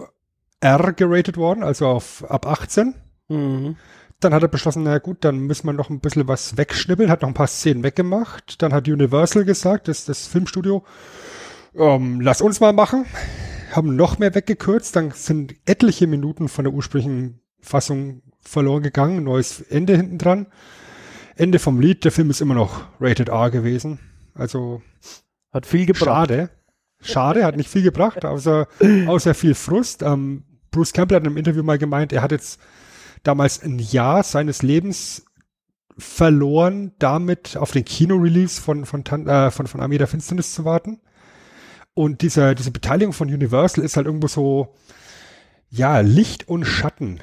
R geratet worden, also auf ab 18. Mhm. Dann hat er beschlossen, na gut, dann müssen wir noch ein bisschen was wegschnippeln, hat noch ein paar Szenen weggemacht. Dann hat Universal gesagt, das, das Filmstudio, ähm, lass uns mal machen. Haben noch mehr weggekürzt, dann sind etliche Minuten von der ursprünglichen Fassung verloren gegangen, neues Ende hinten dran. Ende vom Lied, der Film ist immer noch Rated R gewesen. Also Hat viel gebracht. schade. Schade, hat nicht viel gebracht, außer, außer viel Frust. Ähm, Bruce Campbell hat in einem Interview mal gemeint, er hat jetzt damals ein Jahr seines Lebens verloren, damit auf den Kino-Release von, von, äh, von, von Armee der Finsternis zu warten. Und diese, diese Beteiligung von Universal ist halt irgendwo so, ja, Licht und Schatten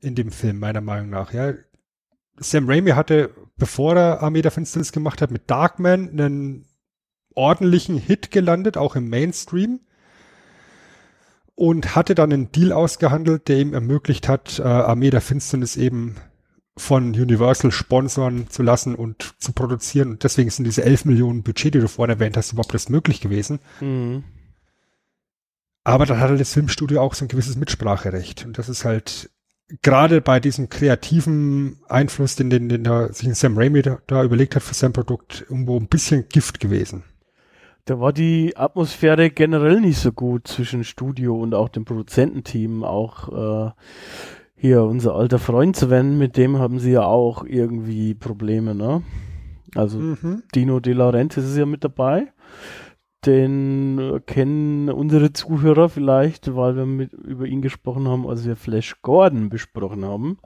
in dem Film, meiner Meinung nach. Ja. Sam Raimi hatte, bevor er Armee der Finsternis gemacht hat, mit Darkman einen ordentlichen Hit gelandet, auch im Mainstream. Und hatte dann einen Deal ausgehandelt, der ihm ermöglicht hat, äh, Armee der Finsternis eben von Universal sponsoren zu lassen und zu produzieren. Und deswegen sind diese 11 Millionen Budget, die du vorhin erwähnt hast, überhaupt erst möglich gewesen. Mhm. Aber dann hat halt das Filmstudio auch so ein gewisses Mitspracherecht. Und das ist halt gerade bei diesem kreativen Einfluss, den, den, den da, sich Sam Raimi da, da überlegt hat für sein Produkt, irgendwo ein bisschen Gift gewesen. Da war die Atmosphäre generell nicht so gut zwischen Studio und auch dem Produzententeam. Auch äh, hier unser alter Freund Sven, mit dem haben sie ja auch irgendwie Probleme, ne? Also Mhm. Dino De Laurentiis ist ja mit dabei. Den kennen unsere Zuhörer vielleicht, weil wir mit, über ihn gesprochen haben, als wir Flash Gordon besprochen haben.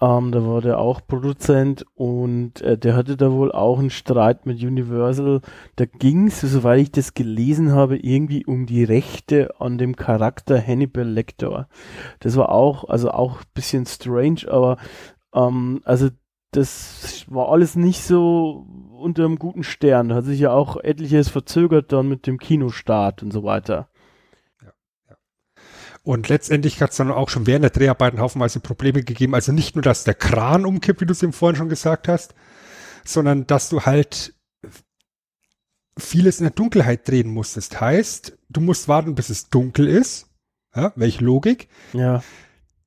Ähm, da war der auch Produzent und äh, der hatte da wohl auch einen Streit mit Universal. Da ging es, soweit ich das gelesen habe, irgendwie um die Rechte an dem Charakter Hannibal Lecter. Das war auch, also auch ein bisschen strange, aber ähm, also das war alles nicht so unter einem guten Stern. Da hat sich ja auch etliches verzögert dann mit dem Kinostart und so weiter. Und letztendlich hat es dann auch schon während der Dreharbeiten haufenweise Probleme gegeben. Also nicht nur, dass der Kran umkippt, wie du es eben vorhin schon gesagt hast, sondern dass du halt vieles in der Dunkelheit drehen musstest. Heißt, du musst warten, bis es dunkel ist. Ja, welche Logik? Ja.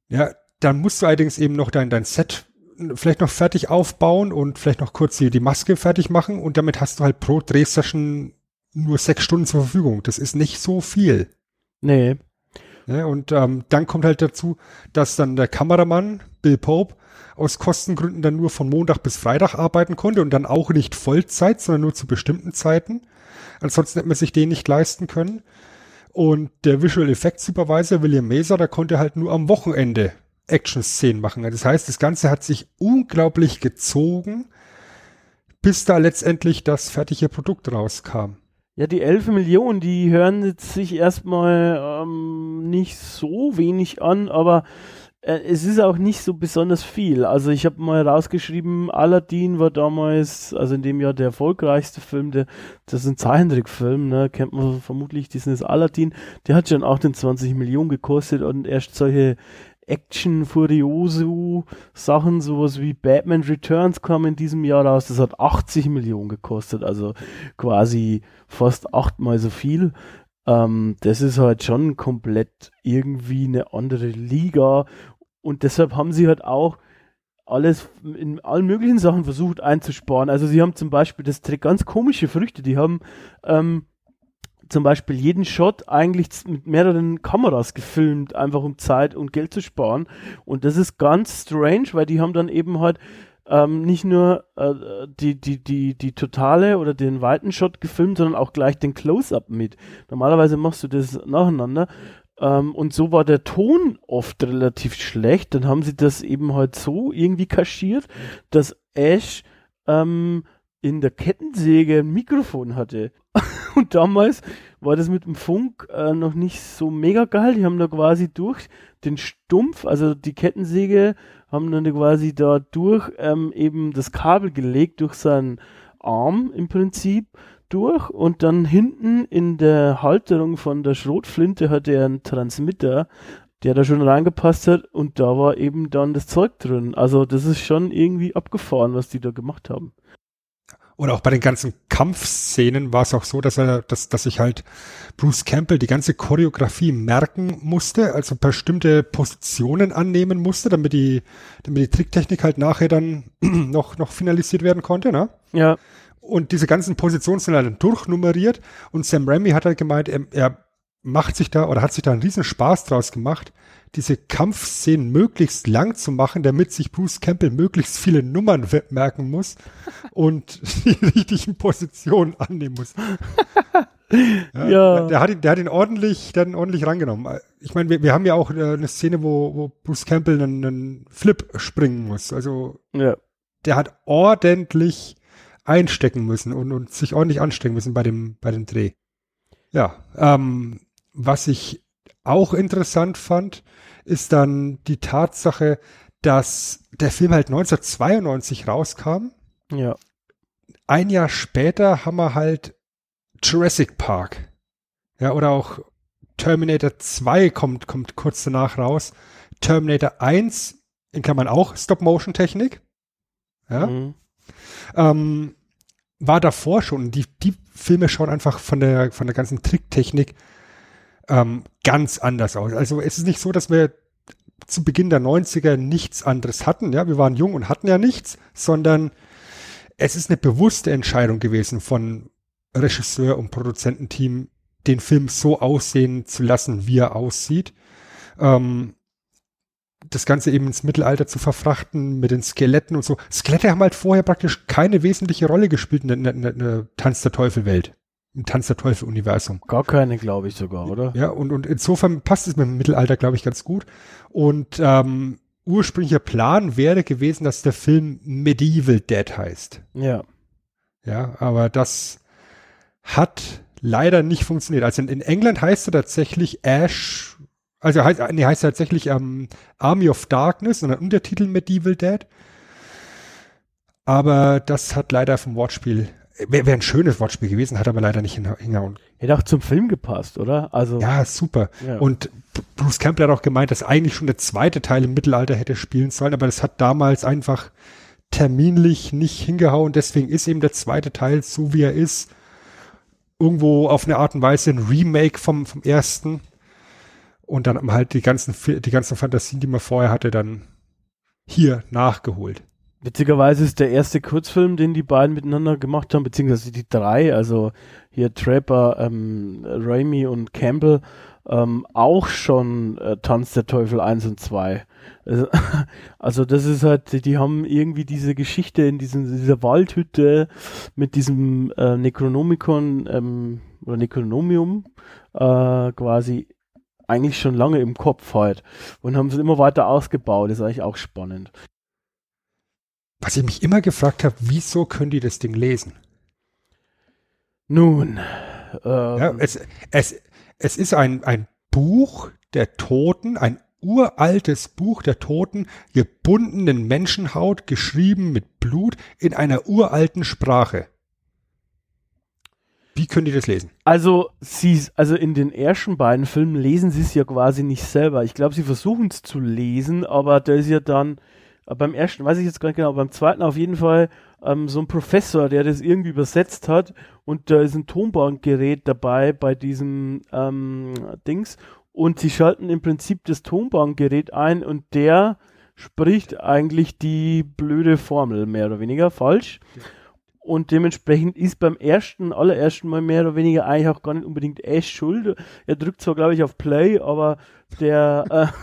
Ja, dann musst du allerdings eben noch dein, dein Set vielleicht noch fertig aufbauen und vielleicht noch kurz die, die Maske fertig machen und damit hast du halt pro Drehsession nur sechs Stunden zur Verfügung. Das ist nicht so viel. Nee. Ja, und ähm, dann kommt halt dazu, dass dann der Kameramann, Bill Pope, aus Kostengründen dann nur von Montag bis Freitag arbeiten konnte und dann auch nicht Vollzeit, sondern nur zu bestimmten Zeiten. Ansonsten hätte man sich den nicht leisten können. Und der Visual Effects Supervisor William Maser, der konnte halt nur am Wochenende Action-Szenen machen. Das heißt, das Ganze hat sich unglaublich gezogen, bis da letztendlich das fertige Produkt rauskam. Ja, die 11 Millionen, die hören jetzt sich erstmal ähm, nicht so wenig an, aber äh, es ist auch nicht so besonders viel. Also ich habe mal rausgeschrieben, Aladdin war damals, also in dem Jahr der erfolgreichste Film, der, das ist ein Zeichentrickfilm, ne, kennt man vermutlich, diesen ist Aladdin, der hat schon auch den 20 Millionen gekostet und erst solche Action Furioso Sachen, sowas wie Batman Returns kam in diesem Jahr raus. Das hat 80 Millionen gekostet, also quasi fast achtmal so viel. Ähm, das ist halt schon komplett irgendwie eine andere Liga und deshalb haben sie halt auch alles in allen möglichen Sachen versucht einzusparen. Also sie haben zum Beispiel das ganz komische Früchte, die haben ähm, zum Beispiel jeden Shot eigentlich mit mehreren Kameras gefilmt, einfach um Zeit und Geld zu sparen. Und das ist ganz strange, weil die haben dann eben halt ähm, nicht nur äh, die, die, die, die totale oder den weiten Shot gefilmt, sondern auch gleich den Close-Up mit. Normalerweise machst du das nacheinander. Ähm, und so war der Ton oft relativ schlecht. Dann haben sie das eben halt so irgendwie kaschiert, dass Ash ähm, in der Kettensäge ein Mikrofon hatte. Und damals war das mit dem Funk äh, noch nicht so mega geil. Die haben da quasi durch den Stumpf, also die Kettensäge, haben dann quasi da durch ähm, eben das Kabel gelegt, durch seinen Arm im Prinzip durch und dann hinten in der Halterung von der Schrotflinte hatte er einen Transmitter, der da schon reingepasst hat und da war eben dann das Zeug drin. Also das ist schon irgendwie abgefahren, was die da gemacht haben. Und auch bei den ganzen Kampfszenen war es auch so, dass er, dass, dass ich halt Bruce Campbell die ganze Choreografie merken musste, also bestimmte Positionen annehmen musste, damit die, damit die Tricktechnik halt nachher dann noch, noch finalisiert werden konnte, ne? Ja. Und diese ganzen Positionen sind halt dann durchnummeriert und Sam Raimi hat halt gemeint, er, er macht sich da oder hat sich da einen riesen Spaß draus gemacht, diese Kampfszenen möglichst lang zu machen, damit sich Bruce Campbell möglichst viele Nummern merken muss und die richtigen Positionen annehmen muss. Ja, ja. Der, hat ihn, der hat ihn ordentlich, der hat ihn ordentlich rangenommen. Ich meine, wir, wir haben ja auch äh, eine Szene, wo, wo Bruce Campbell einen, einen Flip springen muss. Also ja. der hat ordentlich einstecken müssen und, und sich ordentlich anstrengen müssen bei dem, bei dem Dreh. Ja, ähm, was ich auch interessant fand, ist dann die Tatsache, dass der Film halt 1992 rauskam. Ja. Ein Jahr später haben wir halt Jurassic Park. Ja, oder auch Terminator 2 kommt, kommt kurz danach raus. Terminator 1, in Klammern auch Stop-Motion-Technik. Ja. Mhm. Ähm, war davor schon. Die, die Filme schauen einfach von der, von der ganzen Tricktechnik ähm, ganz anders aus. Also es ist nicht so, dass wir zu Beginn der 90er nichts anderes hatten. Ja, wir waren jung und hatten ja nichts, sondern es ist eine bewusste Entscheidung gewesen von Regisseur und Produzententeam, den Film so aussehen zu lassen, wie er aussieht. Ähm, das Ganze eben ins Mittelalter zu verfrachten mit den Skeletten und so. Skelette haben halt vorher praktisch keine wesentliche Rolle gespielt in der, in der, in der Tanz der Teufel Welt. Im Tanz der Teufel-Universum. Gar keine, glaube ich sogar, oder? Ja, und, und insofern passt es mit dem Mittelalter, glaube ich, ganz gut. Und ähm, ursprünglicher Plan wäre gewesen, dass der Film Medieval Dead heißt. Ja. Ja, aber das hat leider nicht funktioniert. Also in, in England heißt er tatsächlich Ash, also heißt, nee, heißt er tatsächlich ähm, Army of Darkness und ein Untertitel Medieval Dead. Aber das hat leider vom Wortspiel, wäre wär ein schönes Wortspiel gewesen, hat aber leider nicht hingehauen. Hätte auch zum Film gepasst, oder? Also. Ja, super. Ja. Und Bruce Campbell hat auch gemeint, dass eigentlich schon der zweite Teil im Mittelalter hätte spielen sollen, aber das hat damals einfach terminlich nicht hingehauen. Deswegen ist eben der zweite Teil so, wie er ist, irgendwo auf eine Art und Weise ein Remake vom, vom ersten. Und dann halt die ganzen, die ganzen Fantasien, die man vorher hatte, dann hier nachgeholt. Witzigerweise ist der erste Kurzfilm, den die beiden miteinander gemacht haben, beziehungsweise die drei, also hier Trapper, ähm, Raimi und Campbell, ähm, auch schon äh, Tanz der Teufel 1 und 2. Also, also das ist halt, die haben irgendwie diese Geschichte in diesem, dieser Waldhütte mit diesem äh, Necronomicon ähm, oder Necronomium äh, quasi eigentlich schon lange im Kopf halt und haben es immer weiter ausgebaut. Das ist eigentlich auch spannend. Was ich mich immer gefragt habe, wieso können die das Ding lesen? Nun, ähm, Ja, es, es, es ist ein, ein Buch der Toten, ein uraltes Buch der Toten, gebunden in Menschenhaut, geschrieben mit Blut in einer uralten Sprache. Wie können die das lesen? Also, sie, also in den ersten beiden Filmen lesen sie es ja quasi nicht selber. Ich glaube, sie versuchen es zu lesen, aber da ist ja dann, beim ersten, weiß ich jetzt gar nicht genau, beim zweiten auf jeden Fall ähm, so ein Professor, der das irgendwie übersetzt hat und da ist ein Tonbandgerät dabei bei diesem ähm, Dings und sie schalten im Prinzip das Tonbandgerät ein und der spricht eigentlich die blöde Formel, mehr oder weniger falsch. Und dementsprechend ist beim ersten, allerersten Mal mehr oder weniger eigentlich auch gar nicht unbedingt Ash schuld. Er drückt zwar, glaube ich, auf Play, aber der,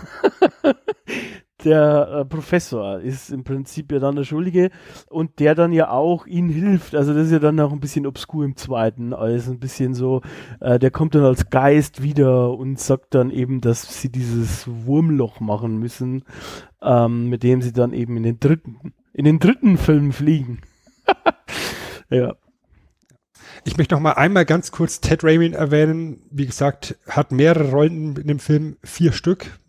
äh, der äh, Professor ist im Prinzip ja dann der Schuldige und der dann ja auch ihnen hilft. Also das ist ja dann auch ein bisschen obskur im zweiten, alles ein bisschen so, äh, der kommt dann als Geist wieder und sagt dann eben, dass sie dieses Wurmloch machen müssen, ähm, mit dem sie dann eben in den dritten, in den dritten Film fliegen. ja. Ich möchte noch mal einmal ganz kurz Ted Raymond erwähnen. Wie gesagt, hat mehrere Rollen in dem Film, vier Stück.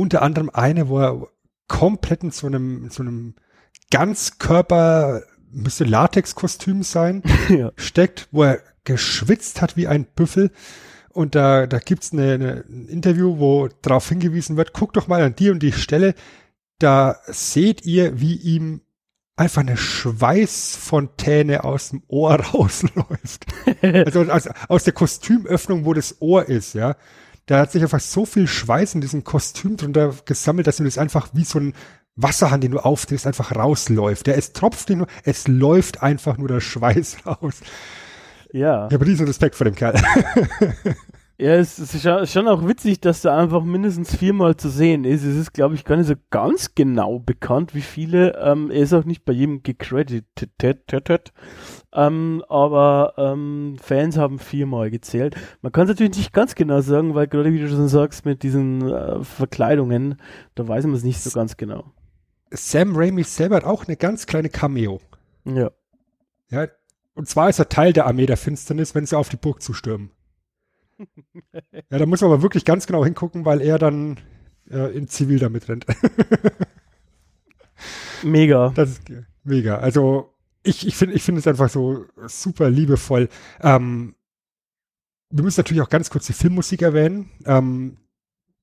Unter anderem eine, wo er komplett in so einem, in so einem Ganzkörper, müsste Latex-Kostüm sein, ja. steckt, wo er geschwitzt hat wie ein Büffel. Und da, da gibt's eine, eine, ein Interview, wo darauf hingewiesen wird, guck doch mal an die und die Stelle, da seht ihr, wie ihm einfach eine Schweißfontäne aus dem Ohr rausläuft. also aus, aus der Kostümöffnung, wo das Ohr ist, ja. Da hat sich einfach so viel Schweiß in diesem Kostüm drunter gesammelt, dass ihm das einfach wie so ein Wasserhahn, den du aufdrehst, einfach rausläuft. Der es tropft nicht nur, es läuft einfach nur der Schweiß raus. Ja. Ich habe riesen Respekt vor dem Kerl. Ja, es ist schon, schon auch witzig, dass er einfach mindestens viermal zu sehen ist. Es ist, glaube ich, gar nicht so ganz genau bekannt, wie viele. Ähm, er ist auch nicht bei jedem gecredited. Ähm, aber ähm, Fans haben viermal gezählt. Man kann es natürlich nicht ganz genau sagen, weil gerade wie du schon sagst, mit diesen äh, Verkleidungen, da weiß man es nicht so ganz genau. Sam Raimi selber hat auch eine ganz kleine Cameo. Ja. Ja, und zwar ist er Teil der Armee der Finsternis, wenn sie auf die Burg zustürmen. ja, da muss man aber wirklich ganz genau hingucken, weil er dann äh, in Zivil damit rennt. mega. Das ist mega. Also ich, ich finde ich finde es einfach so super liebevoll. Ähm, wir müssen natürlich auch ganz kurz die Filmmusik erwähnen. Ähm,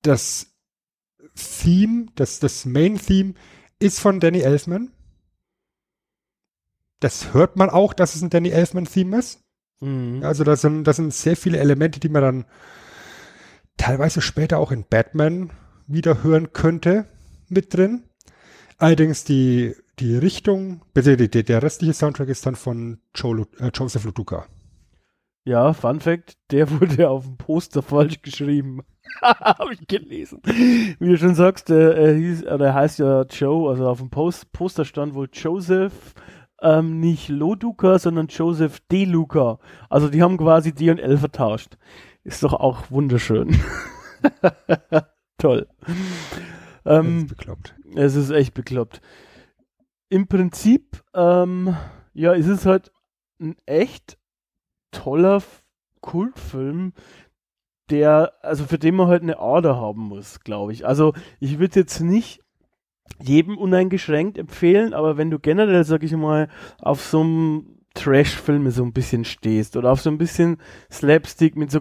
das Theme, das, das Main-Theme ist von Danny Elfman. Das hört man auch, dass es ein Danny Elfman-Theme ist. Mhm. Also da sind, da sind sehr viele Elemente, die man dann teilweise später auch in Batman wieder hören könnte, mit drin. Allerdings die, die Richtung, bitte die, der restliche Soundtrack ist dann von Joe, äh, Joseph Luduka. Ja, Fun Fact, der wurde auf dem Poster falsch geschrieben. Habe ich gelesen. Wie du schon sagst, der, er hieß, der heißt ja Joe, also auf dem Post, Poster stand wohl Joseph ähm, nicht Loduca, sondern Joseph D. Luca. Also die haben quasi D und L vertauscht. Ist doch auch wunderschön. Toll. Ähm, ist bekloppt. Es ist echt bekloppt. Im Prinzip, ähm, ja, es ist halt ein echt toller Kultfilm, der, also für den man halt eine Ader haben muss, glaube ich. Also ich würde jetzt nicht jedem uneingeschränkt empfehlen, aber wenn du generell, sag ich mal, auf so einem Trash-Filme so ein bisschen stehst oder auf so ein bisschen Slapstick mit so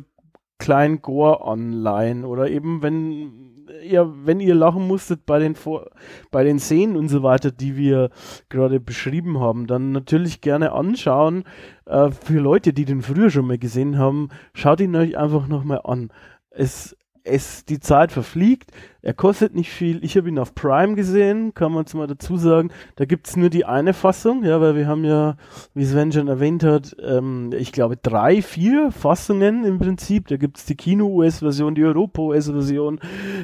kleinen Gore online oder eben wenn ihr, wenn ihr lachen musstet bei den Vor bei den Szenen und so weiter, die wir gerade beschrieben haben, dann natürlich gerne anschauen. Äh, für Leute, die den früher schon mal gesehen haben, schaut ihn euch einfach nochmal an. Es es, die Zeit verfliegt. Er kostet nicht viel. Ich habe ihn auf Prime gesehen, kann man es mal dazu sagen. Da gibt es nur die eine Fassung, ja, weil wir haben ja, wie Sven schon erwähnt hat, ähm, ich glaube drei, vier Fassungen im Prinzip. Da gibt es die Kino-US-Version, die Europa-US-Version,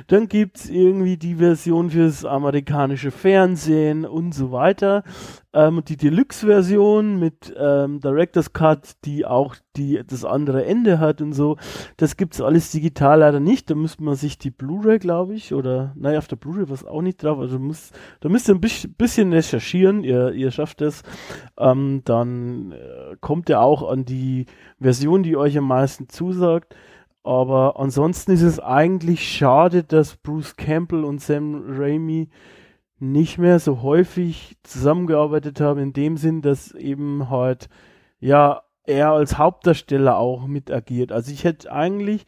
dann gibt es irgendwie die Version fürs amerikanische Fernsehen und so weiter. Ähm, die Deluxe-Version mit ähm, Director's Cut, die auch die, das andere Ende hat und so. Das gibt's alles digital leider nicht. Da müsste man sich die Blu-ray, glaube ich, oder, naja, auf der Blu-ray war es auch nicht drauf. Also muss, da müsst ihr ein bisschen recherchieren. Ihr, ihr schafft es. Ähm, dann äh, kommt ihr auch an die Version, die euch am meisten zusagt. Aber ansonsten ist es eigentlich schade, dass Bruce Campbell und Sam Raimi nicht mehr so häufig zusammengearbeitet haben, in dem Sinn, dass eben halt, ja, er als Hauptdarsteller auch mit agiert. Also ich hätte eigentlich,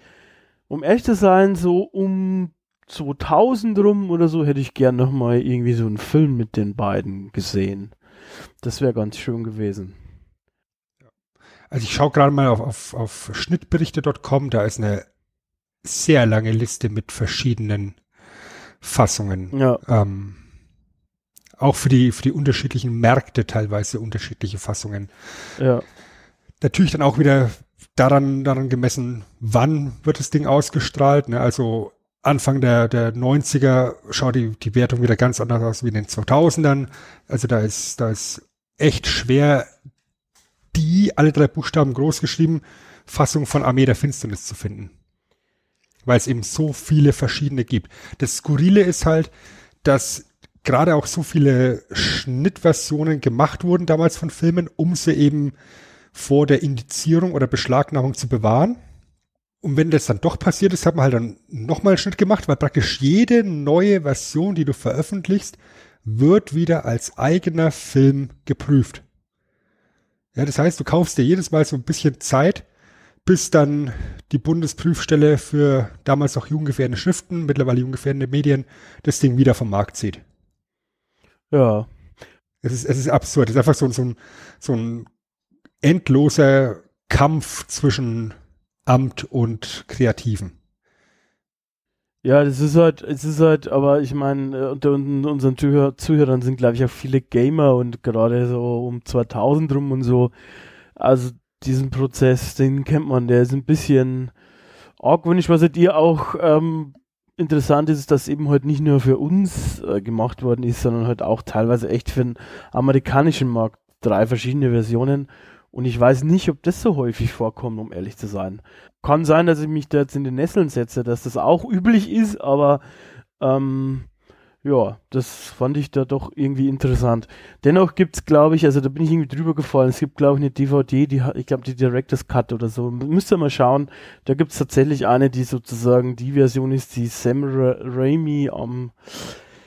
um ehrlich zu sein, so um 2000 rum oder so, hätte ich gern nochmal irgendwie so einen Film mit den beiden gesehen. Das wäre ganz schön gewesen. Also ich schaue gerade mal auf, auf, auf schnittberichte.com, da ist eine sehr lange Liste mit verschiedenen Fassungen. Ja. Ähm, auch für die, für die unterschiedlichen Märkte teilweise unterschiedliche Fassungen. Ja. Natürlich dann auch wieder daran, daran gemessen, wann wird das Ding ausgestrahlt. Ne? Also Anfang der, der 90er schaut die, die Wertung wieder ganz anders aus wie in den 2000ern. Also da ist, da ist echt schwer, die, alle drei Buchstaben groß geschrieben, Fassung von Armee der Finsternis zu finden. Weil es eben so viele verschiedene gibt. Das Skurrile ist halt, dass gerade auch so viele Schnittversionen gemacht wurden damals von Filmen, um sie eben vor der Indizierung oder Beschlagnahmung zu bewahren. Und wenn das dann doch passiert ist, hat man halt dann nochmal einen Schnitt gemacht, weil praktisch jede neue Version, die du veröffentlichst, wird wieder als eigener Film geprüft. Ja, das heißt, du kaufst dir jedes Mal so ein bisschen Zeit, bis dann die Bundesprüfstelle für damals auch jugendgefährdende Schriften, mittlerweile jugendgefährdende Medien, das Ding wieder vom Markt zieht. Ja. Es ist, es ist absurd. Es ist einfach so, so, ein, so ein endloser Kampf zwischen Amt und Kreativen. Ja, das ist halt, es ist halt, aber ich meine, äh, unter unseren Zuhör Zuhörern sind, glaube ich, auch viele Gamer und gerade so um 2000 rum und so. Also diesen Prozess, den kennt man, der ist ein bisschen argwöhnisch, was ihr auch ähm, interessant ist, dass eben halt nicht nur für uns äh, gemacht worden ist, sondern halt auch teilweise echt für den amerikanischen Markt drei verschiedene Versionen. Und ich weiß nicht, ob das so häufig vorkommt, um ehrlich zu sein. Kann sein, dass ich mich da jetzt in den Nesseln setze, dass das auch üblich ist, aber ähm, ja, das fand ich da doch irgendwie interessant. Dennoch gibt es, glaube ich, also da bin ich irgendwie drüber gefallen, es gibt, glaube ich, eine DVD, die ich glaube, die Director's Cut oder so. Müsst ihr mal schauen. Da gibt es tatsächlich eine, die sozusagen die Version ist, die Sam Ra Raimi am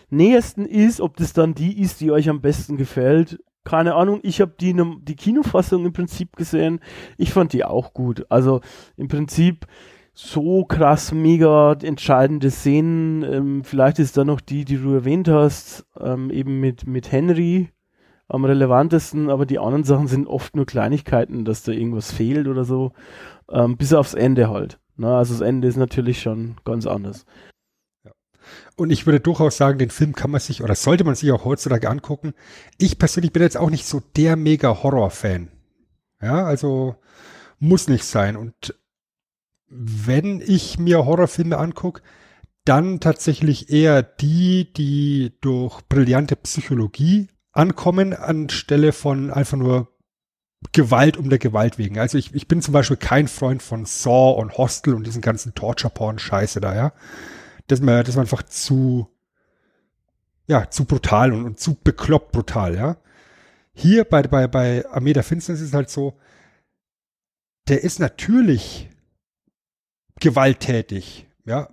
nähersten ist. Ob das dann die ist, die euch am besten gefällt, keine Ahnung. Ich habe die, die Kinofassung im Prinzip gesehen. Ich fand die auch gut. Also im Prinzip so krass mega entscheidende Szenen. Ähm, vielleicht ist da noch die, die du erwähnt hast, ähm, eben mit, mit Henry am relevantesten, aber die anderen Sachen sind oft nur Kleinigkeiten, dass da irgendwas fehlt oder so. Ähm, bis aufs Ende halt. Na, ne? also das Ende ist natürlich schon ganz anders. Und ich würde durchaus sagen, den Film kann man sich oder sollte man sich auch heutzutage angucken. Ich persönlich bin jetzt auch nicht so der mega Horror-Fan. Ja, also muss nicht sein. Und wenn ich mir Horrorfilme angucke, dann tatsächlich eher die, die durch brillante Psychologie ankommen anstelle von einfach nur Gewalt um der Gewalt wegen. Also ich, ich bin zum Beispiel kein Freund von Saw und Hostel und diesen ganzen Torture-Porn-Scheiße da, ja. Das ist mir, das ist mir einfach zu, ja, zu brutal und, und zu bekloppt brutal, ja. Hier bei, bei, bei Armee der Finsternis ist es halt so, der ist natürlich gewalttätig, ja.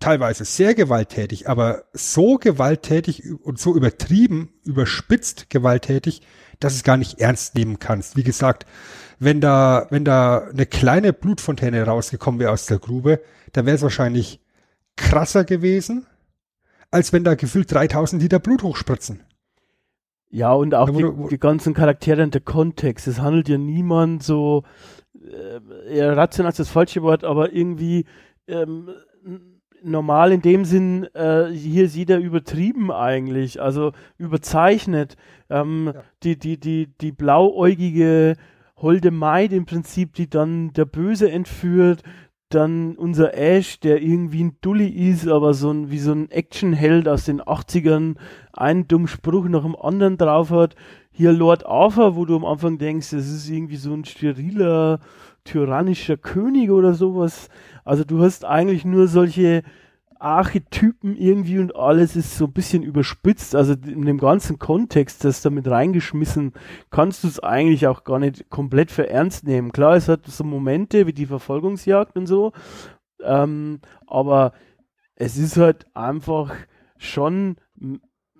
Teilweise sehr gewalttätig, aber so gewalttätig und so übertrieben, überspitzt gewalttätig, dass es gar nicht ernst nehmen kannst. Wie gesagt, wenn da, wenn da eine kleine Blutfontäne rausgekommen wäre aus der Grube, dann wäre es wahrscheinlich krasser gewesen, als wenn da gefühlt 3000 Liter Blut hochspritzen. Ja, und auch die, die, ganzen Charaktere und der Kontext. Es handelt ja niemand so, äh, rational ist das falsche Wort, aber irgendwie ähm, normal in dem Sinn, äh, hier sieht er übertrieben eigentlich, also überzeichnet. Ähm, ja. die, die, die, die blauäugige Holde Maid im Prinzip, die dann der Böse entführt, dann unser Ash, der irgendwie ein Dulli ist, aber so ein, wie so ein Actionheld aus den 80ern, einen dummen Spruch nach dem anderen drauf hat. Hier Lord Arthur, wo du am Anfang denkst, das ist irgendwie so ein steriler, tyrannischer König oder sowas. Also du hast eigentlich nur solche Archetypen irgendwie und alles ist so ein bisschen überspitzt. Also in dem ganzen Kontext, das damit reingeschmissen, kannst du es eigentlich auch gar nicht komplett für ernst nehmen. Klar, es hat so Momente wie die Verfolgungsjagd und so, ähm, aber es ist halt einfach schon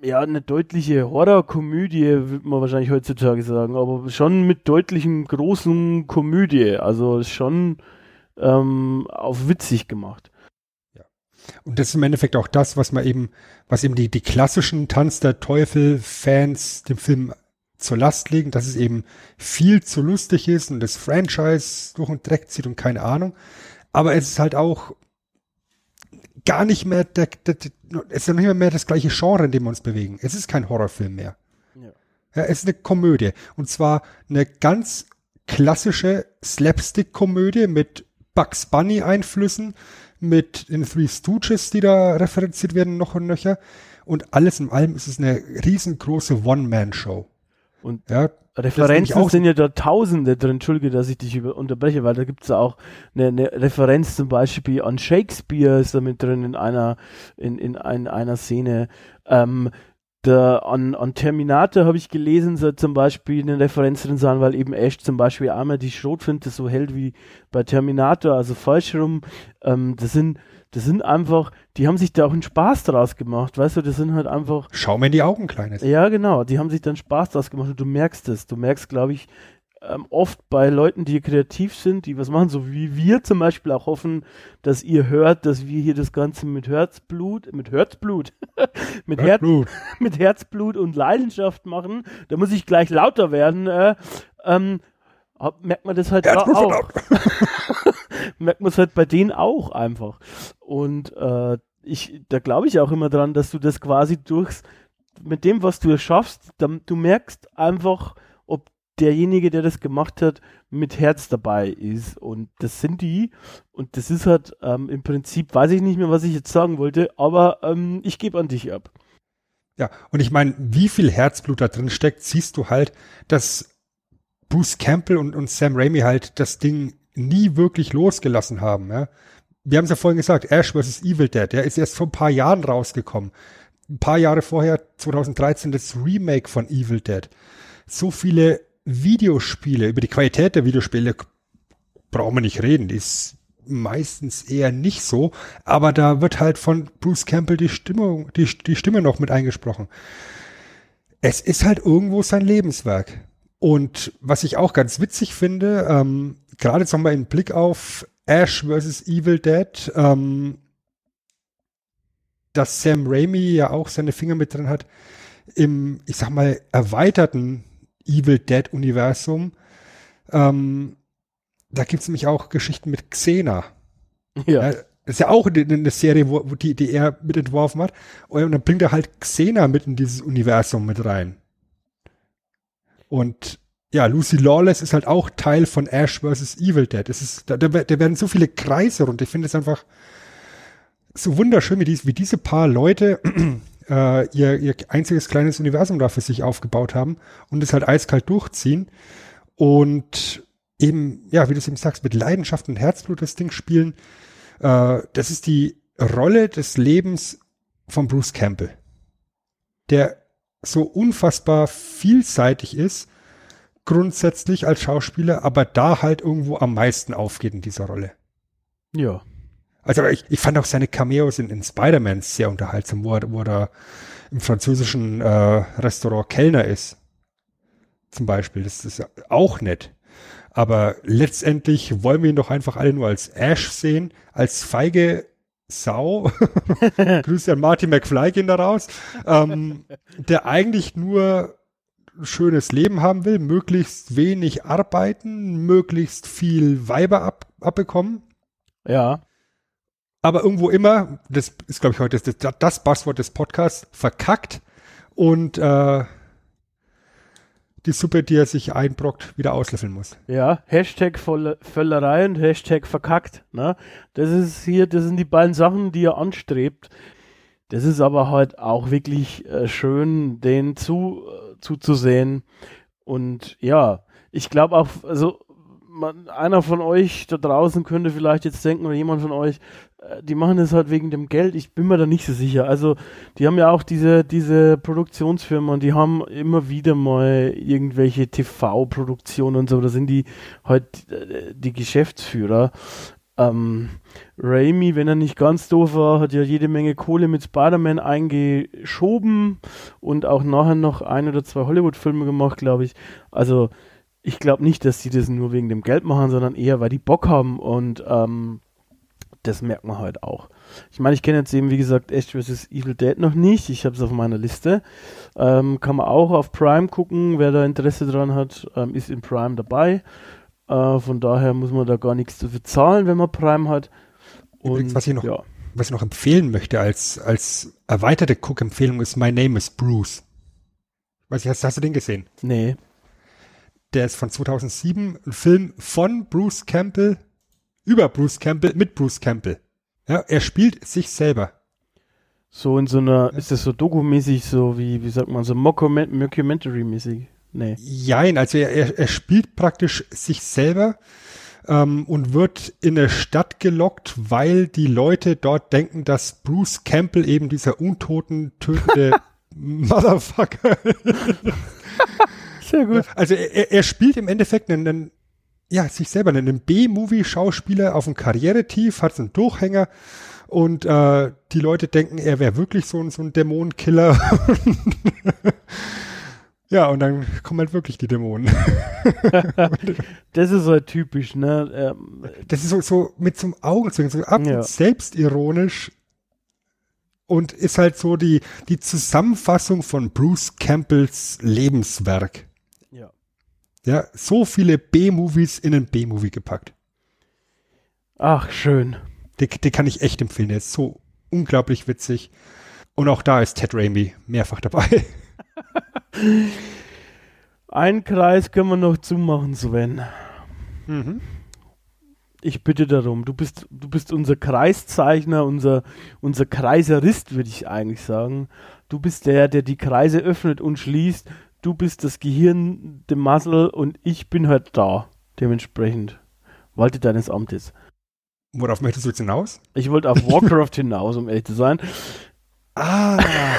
ja, eine deutliche Horrorkomödie, würde man wahrscheinlich heutzutage sagen, aber schon mit deutlichen großen Komödie. Also schon ähm, auf witzig gemacht. Und das ist im Endeffekt auch das, was man eben, was eben die, die klassischen Tanz der Teufel-Fans dem Film zur Last legen, dass es eben viel zu lustig ist und das Franchise durch den Dreck zieht und keine Ahnung. Aber es ist halt auch gar nicht mehr, der, der, der, es ist ja nicht mehr, mehr das gleiche Genre, in dem wir uns bewegen. Es ist kein Horrorfilm mehr. Ja. ja es ist eine Komödie. Und zwar eine ganz klassische Slapstick-Komödie mit Bugs Bunny-Einflüssen, mit den Three Stooges, die da referenziert werden, noch und nöcher. Und alles in allem ist es eine riesengroße One-Man-Show. Und ja, Referenzen sind ja da tausende drin. Entschuldige, dass ich dich über unterbreche, weil da gibt es auch eine, eine, Referenz zum Beispiel an Shakespeare ist da mit drin in einer, in, in ein, einer Szene. Ähm, der, an, an Terminator habe ich gelesen, so zum Beispiel eine Referenz drin sein, weil eben Ash zum Beispiel einmal die Schrotflinte so hält wie bei Terminator, also falsch rum. Ähm, das sind, das sind einfach, die haben sich da auch einen Spaß draus gemacht, weißt du, das sind halt einfach. Schau mir in die Augen, Kleines. Ja, genau, die haben sich dann Spaß draus gemacht und du merkst es. Du merkst, glaube ich, ähm, oft bei Leuten, die kreativ sind, die was machen, so wie wir zum Beispiel auch hoffen, dass ihr hört, dass wir hier das Ganze mit Herzblut, mit Herzblut, mit, Herzblut. Her mit Herzblut und Leidenschaft machen. Da muss ich gleich lauter werden. Äh, ähm, merkt man das halt da auch. merkt man es halt bei denen auch einfach. Und äh, ich, da glaube ich auch immer dran, dass du das quasi durchs, mit dem, was du schaffst, dann, du merkst einfach, derjenige, der das gemacht hat, mit Herz dabei ist. Und das sind die. Und das ist halt ähm, im Prinzip, weiß ich nicht mehr, was ich jetzt sagen wollte, aber ähm, ich gebe an dich ab. Ja, und ich meine, wie viel Herzblut da drin steckt, siehst du halt, dass Bruce Campbell und, und Sam Raimi halt das Ding nie wirklich losgelassen haben. Ja? Wir haben es ja vorhin gesagt, Ash vs. Evil Dead, der ist erst vor ein paar Jahren rausgekommen. Ein paar Jahre vorher, 2013, das Remake von Evil Dead. So viele Videospiele, über die Qualität der Videospiele brauchen wir nicht reden. Die ist meistens eher nicht so, aber da wird halt von Bruce Campbell die Stimmung, die, die Stimme noch mit eingesprochen. Es ist halt irgendwo sein Lebenswerk. Und was ich auch ganz witzig finde, ähm, gerade jetzt nochmal im Blick auf Ash vs. Evil Dead, ähm, dass Sam Raimi ja auch seine Finger mit drin hat, im, ich sag mal, erweiterten Evil Dead Universum. Ähm, da gibt es nämlich auch Geschichten mit Xena. Ja. Das ist ja auch eine, Serie, wo, wo die, die er mit entworfen hat. Und dann bringt er halt Xena mit in dieses Universum mit rein. Und ja, Lucy Lawless ist halt auch Teil von Ash vs. Evil Dead. Es ist, da, da, da werden so viele Kreise und ich finde es einfach so wunderschön, wie, dies, wie diese paar Leute äh, ihr, ihr einziges kleines Universum da für sich aufgebaut haben und es halt eiskalt durchziehen und eben, ja, wie du es eben sagst, mit Leidenschaft und Herzblut das Ding spielen. Äh, das ist die Rolle des Lebens von Bruce Campbell, der so unfassbar vielseitig ist, grundsätzlich als Schauspieler, aber da halt irgendwo am meisten aufgeht in dieser Rolle. Ja. Also ich, ich fand auch seine Cameos in, in Spider-Man sehr unterhaltsam, wo er, wo er im französischen äh, Restaurant Kellner ist. Zum Beispiel. Das ist auch nett. Aber letztendlich wollen wir ihn doch einfach alle nur als Ash sehen, als feige Sau. Grüße an Marty McFly gehen da raus. Ähm, der eigentlich nur schönes Leben haben will, möglichst wenig arbeiten, möglichst viel Weiber ab, abbekommen. Ja aber irgendwo immer, das ist glaube ich heute das, das Passwort des Podcasts, verkackt und äh, die Suppe, die er sich einbrockt, wieder auslöffeln muss. Ja, Hashtag Völlerei und Hashtag verkackt. Ne? Das ist hier, das sind die beiden Sachen, die er anstrebt. Das ist aber halt auch wirklich äh, schön, den zu, äh, zuzusehen. Und ja, ich glaube auch, also man, einer von euch da draußen könnte vielleicht jetzt denken, oder jemand von euch, die machen das halt wegen dem Geld. Ich bin mir da nicht so sicher. Also, die haben ja auch diese, diese Produktionsfirmen und die haben immer wieder mal irgendwelche TV-Produktionen und so. Da sind die halt äh, die Geschäftsführer. Ähm, Raimi, wenn er nicht ganz doof war, hat ja jede Menge Kohle mit Spider-Man eingeschoben und auch nachher noch ein oder zwei Hollywood-Filme gemacht, glaube ich. Also, ich glaube nicht, dass die das nur wegen dem Geld machen, sondern eher, weil die Bock haben und ähm, das merkt man halt auch. Ich meine, ich kenne jetzt eben, wie gesagt, Ash vs. Evil Dead noch nicht. Ich habe es auf meiner Liste. Ähm, kann man auch auf Prime gucken. Wer da Interesse dran hat, ähm, ist in Prime dabei. Äh, von daher muss man da gar nichts dafür zahlen, wenn man Prime hat. Und, Übrigens, was ich noch, ja. was ich noch empfehlen möchte als, als erweiterte Cook-Empfehlung ist My Name is Bruce. Weiß ich, hast, hast du den gesehen? Nee. Der ist von 2007, ein Film von Bruce Campbell über Bruce Campbell mit Bruce Campbell. Ja, er spielt sich selber. So in so einer, ist das so dokumäßig, so wie, wie sagt man, so Mockumentary-mäßig? Nee. Jein, also er, er, er spielt praktisch sich selber ähm, und wird in eine Stadt gelockt, weil die Leute dort denken, dass Bruce Campbell eben dieser untoten, tötende Motherfucker. Sehr gut. Also er, er spielt im Endeffekt einen, einen ja, sich selber einen B-Movie-Schauspieler auf dem Karrieretief, hat so einen Durchhänger und äh, die Leute denken, er wäre wirklich so, ein so ein Dämonenkiller. ja, und dann kommen halt wirklich die Dämonen. das ist halt typisch, ne? Ähm, das ist so, so mit so einem Augenzwinkern, so ab ja. selbstironisch und ist halt so die, die Zusammenfassung von Bruce Campbells Lebenswerk. Ja, so viele B-Movies in einen B-Movie gepackt. Ach, schön. Den, den kann ich echt empfehlen. Der ist so unglaublich witzig. Und auch da ist Ted Raimi mehrfach dabei. Einen Kreis können wir noch zumachen, Sven. Mhm. Ich bitte darum. Du bist, du bist unser Kreiszeichner, unser, unser Kreiserist, würde ich eigentlich sagen. Du bist der, der die Kreise öffnet und schließt du bist das Gehirn, der Muscle und ich bin halt da. Dementsprechend. Walte deines Amtes. Worauf möchtest du jetzt hinaus? Ich wollte auf Warcraft hinaus, um ehrlich zu sein. Ah,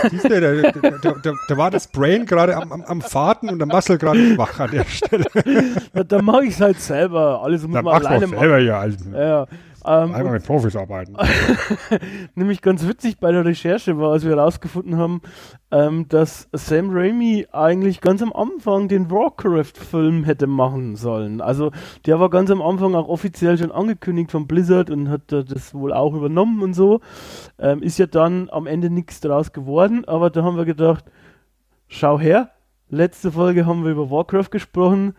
siehst du, da, da, da, da, war das Brain gerade am, am, am Fahrten und der Muscle gerade schwach an der Stelle. Da, da mache ich es halt selber. Alles muss man alleine machen. selber ja. Also. ja. Ähm, Einmal mit Profis arbeiten. nämlich ganz witzig bei der Recherche war, als wir herausgefunden haben, ähm, dass Sam Raimi eigentlich ganz am Anfang den Warcraft-Film hätte machen sollen. Also der war ganz am Anfang auch offiziell schon angekündigt von Blizzard und hat das wohl auch übernommen und so. Ähm, ist ja dann am Ende nichts daraus geworden, aber da haben wir gedacht, schau her, letzte Folge haben wir über Warcraft gesprochen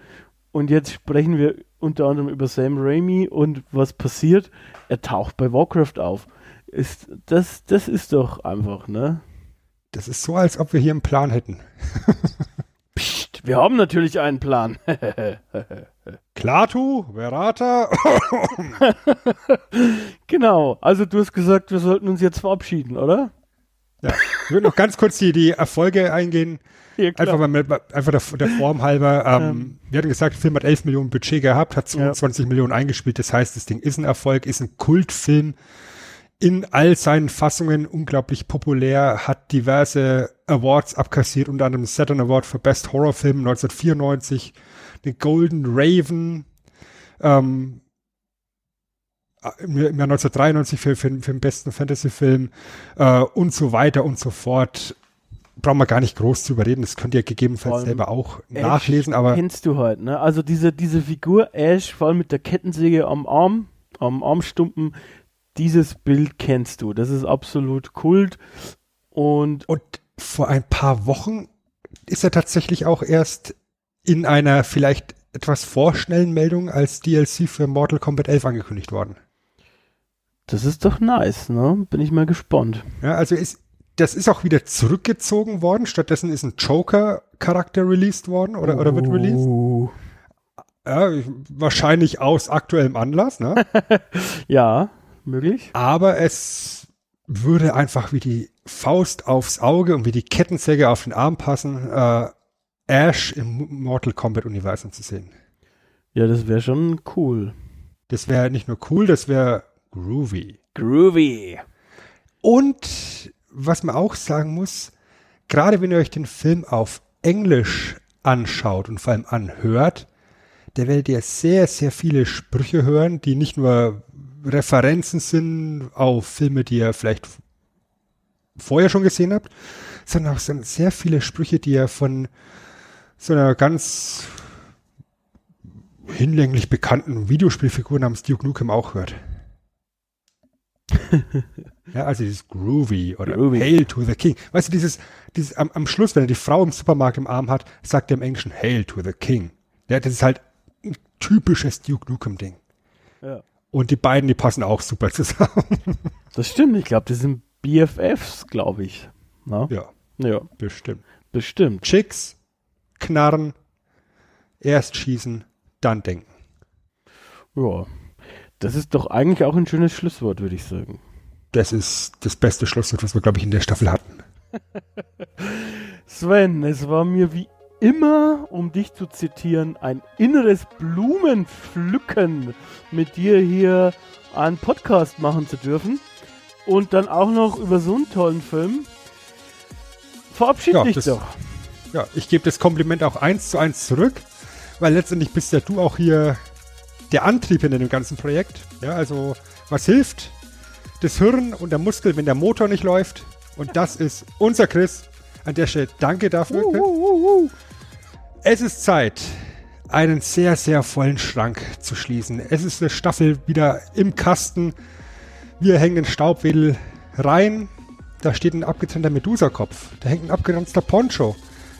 und jetzt sprechen wir unter anderem über Sam Raimi und was passiert? Er taucht bei Warcraft auf. Ist, das, das ist doch einfach, ne? Das ist so, als ob wir hier einen Plan hätten. Psst, wir haben natürlich einen Plan. Klaatu, Verata. genau, also du hast gesagt, wir sollten uns jetzt verabschieden, oder? Ja. Ich würde noch ganz kurz die, die Erfolge eingehen. Ja. Einfach, mal, einfach der, der Form halber. Ähm, Wir hatten gesagt, der Film hat 11 Millionen Budget gehabt, hat 22 Millionen eingespielt. Das heißt, das Ding ist ein Erfolg, ist ein Kultfilm in all seinen Fassungen unglaublich populär, hat diverse Awards abkassiert, unter anderem Saturn Award für Best Horror Film 1994, den Golden Raven, ähm, im Jahr 1993 für, für, für den besten Fantasy-Film äh, und so weiter und so fort. Brauchen wir gar nicht groß zu überreden, das könnt ihr gegebenenfalls selber auch Ash nachlesen, aber Kennst du halt, ne? Also diese, diese Figur Ash, vor allem mit der Kettensäge am Arm, am Armstumpen, dieses Bild kennst du. Das ist absolut Kult. Und Und vor ein paar Wochen ist er tatsächlich auch erst in einer vielleicht etwas vorschnellen Meldung als DLC für Mortal Kombat 11 angekündigt worden. das ist doch nice, ne? Bin ich mal gespannt. Ja, also ist, das ist auch wieder zurückgezogen worden. Stattdessen ist ein Joker-Charakter released worden oder, oder wird released. Uh, Ja, wahrscheinlich aus aktuellem Anlass, ne? ja, möglich. Aber es würde einfach wie die Faust aufs Auge und wie die Kettensäge auf den Arm passen, äh, Ash im Mortal Kombat Universum zu sehen. Ja, das wäre schon cool. Das wäre nicht nur cool, das wäre groovy. Groovy. Und was man auch sagen muss, gerade wenn ihr euch den Film auf Englisch anschaut und vor allem anhört, da werdet ihr sehr, sehr viele Sprüche hören, die nicht nur Referenzen sind auf Filme, die ihr vielleicht vorher schon gesehen habt, sondern auch sehr viele Sprüche, die ihr von so einer ganz hinlänglich bekannten Videospielfigur namens Duke Nukem auch hört. ja, also dieses Groovy oder Groovy. Hail to the King. Weißt du, dieses, dieses am, am Schluss, wenn er die Frau im Supermarkt im Arm hat, sagt er im Englischen Hail to the King. Ja, das ist halt ein typisches Duke Nukem-Ding. Ja. Und die beiden, die passen auch super zusammen. Das stimmt, ich glaube, das sind BFFs, glaube ich. Na? ja, ja, bestimmt. bestimmt. Chicks, knarren, erst schießen, dann denken. Ja. Das ist doch eigentlich auch ein schönes Schlusswort, würde ich sagen. Das ist das beste Schlusswort, was wir, glaube ich, in der Staffel hatten. Sven, es war mir wie immer, um dich zu zitieren, ein inneres Blumenpflücken, mit dir hier einen Podcast machen zu dürfen. Und dann auch noch über so einen tollen Film. Verabschied Ja, dich das- doch. Ja, ich gebe das Kompliment auch eins zu eins zurück, weil letztendlich bist ja du auch hier der Antrieb in dem ganzen Projekt. Ja, also was hilft? Das Hirn und der Muskel, wenn der Motor nicht läuft. Und das ist unser Chris. An der Stelle danke dafür. Uh, uh, uh. Es ist Zeit, einen sehr, sehr vollen Schrank zu schließen. Es ist eine Staffel wieder im Kasten. Wir hängen den Staubwedel rein. Da steht ein abgetrennter Medusa-Kopf. Da hängt ein abgeranzter Poncho.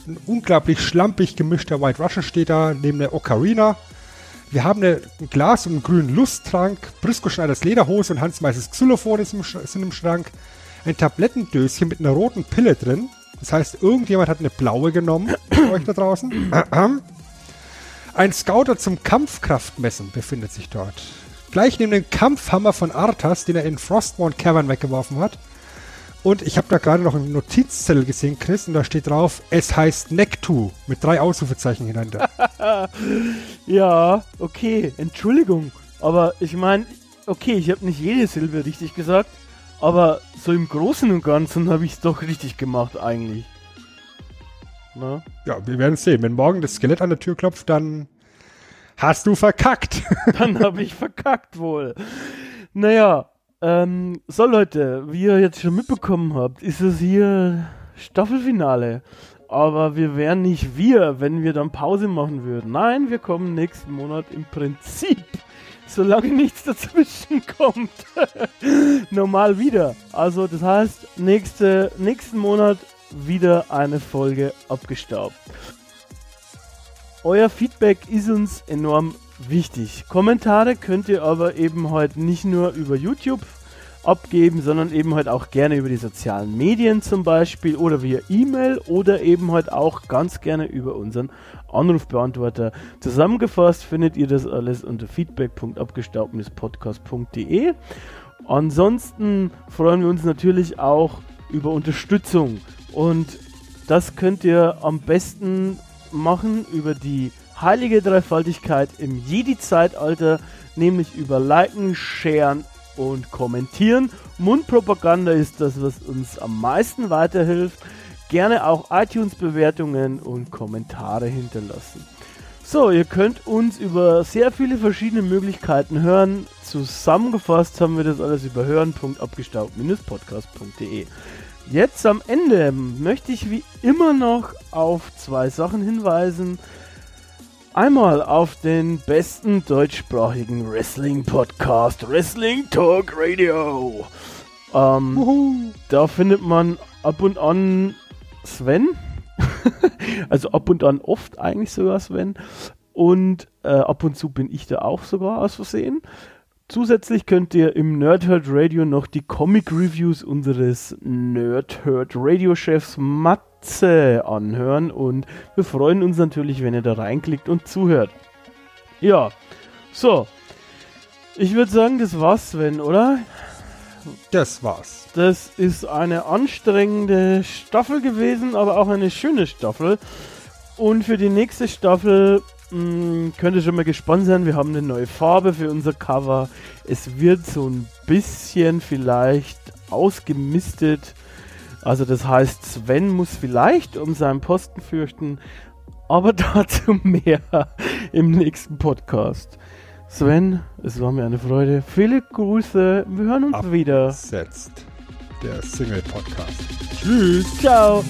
Ein unglaublich schlampig gemischter White Russian steht da, neben der Ocarina. Wir haben ein Glas und einen grünen Lusttrank. Brisco Schneiders Lederhose und Hans Meises Xylophon sind im Schrank. Ein Tablettendöschen mit einer roten Pille drin. Das heißt, irgendjemand hat eine blaue genommen. Für euch da draußen. Ein Scouter zum Kampfkraftmessen befindet sich dort. Gleich neben dem Kampfhammer von Arthas, den er in Frostmourne Cavern weggeworfen hat. Und ich habe da gerade noch einen Notizzettel gesehen, Chris, und da steht drauf, es heißt Nektu, mit drei Ausrufezeichen hinter. Ja, okay, Entschuldigung. Aber ich meine, okay, ich habe nicht jede Silbe richtig gesagt, aber so im Großen und Ganzen habe ich es doch richtig gemacht eigentlich. Na? ja, wir werden es sehen. Wenn morgen das Skelett an der Tür klopft, dann hast du verkackt. Dann habe ich verkackt wohl. Naja, ähm, so Leute, wie ihr jetzt schon mitbekommen habt, ist es hier Staffelfinale. Aber wir wären nicht wir, wenn wir dann Pause machen würden. Nein, wir kommen nächsten Monat im Prinzip, solange nichts dazwischen kommt, normal wieder. Also das heißt, nächste, nächsten Monat wieder eine Folge abgestaubt. Euer Feedback ist uns enorm wichtig. Kommentare könnt ihr aber eben halt nicht nur über YouTube abgeben, sondern eben halt auch gerne über die sozialen Medien zum Beispiel oder via E-Mail oder eben halt auch ganz gerne über unseren Anrufbeantworter. Zusammengefasst findet ihr das alles unter feedback.abgestaubt-podcast.de. Ansonsten freuen wir uns natürlich auch über Unterstützung. Und das könnt ihr am besten machen über die heilige Dreifaltigkeit im Jedi-Zeitalter, nämlich über Liken, Sharen und Kommentieren. Mundpropaganda ist das, was uns am meisten weiterhilft. Gerne auch iTunes-Bewertungen und Kommentare hinterlassen. So, ihr könnt uns über sehr viele verschiedene Möglichkeiten hören. Zusammengefasst haben wir das alles über hören.abgestaubt-podcast.de. Jetzt am Ende möchte ich wie immer noch auf zwei Sachen hinweisen. Einmal auf den besten deutschsprachigen Wrestling-Podcast, Wrestling Talk Radio. Ähm, da findet man ab und an Sven, also ab und an oft eigentlich sogar Sven. Und äh, ab und zu bin ich da auch sogar aus Versehen. Zusätzlich könnt ihr im Nerdhurt Radio noch die Comic Reviews unseres Nerdhurt Radio Chefs Matze anhören und wir freuen uns natürlich, wenn ihr da reinklickt und zuhört. Ja, so. Ich würde sagen, das war's, Sven, oder? Das war's. Das ist eine anstrengende Staffel gewesen, aber auch eine schöne Staffel. Und für die nächste Staffel mh, könnt ihr schon mal gespannt sein. Wir haben eine neue Farbe für unser Cover. Es wird so ein bisschen vielleicht ausgemistet. Also das heißt, Sven muss vielleicht um seinen Posten fürchten, aber dazu mehr im nächsten Podcast. Sven, es war mir eine Freude. Viele Grüße. Wir hören uns wieder. Absetzt. Der Single-Podcast. Tschüss. Ciao.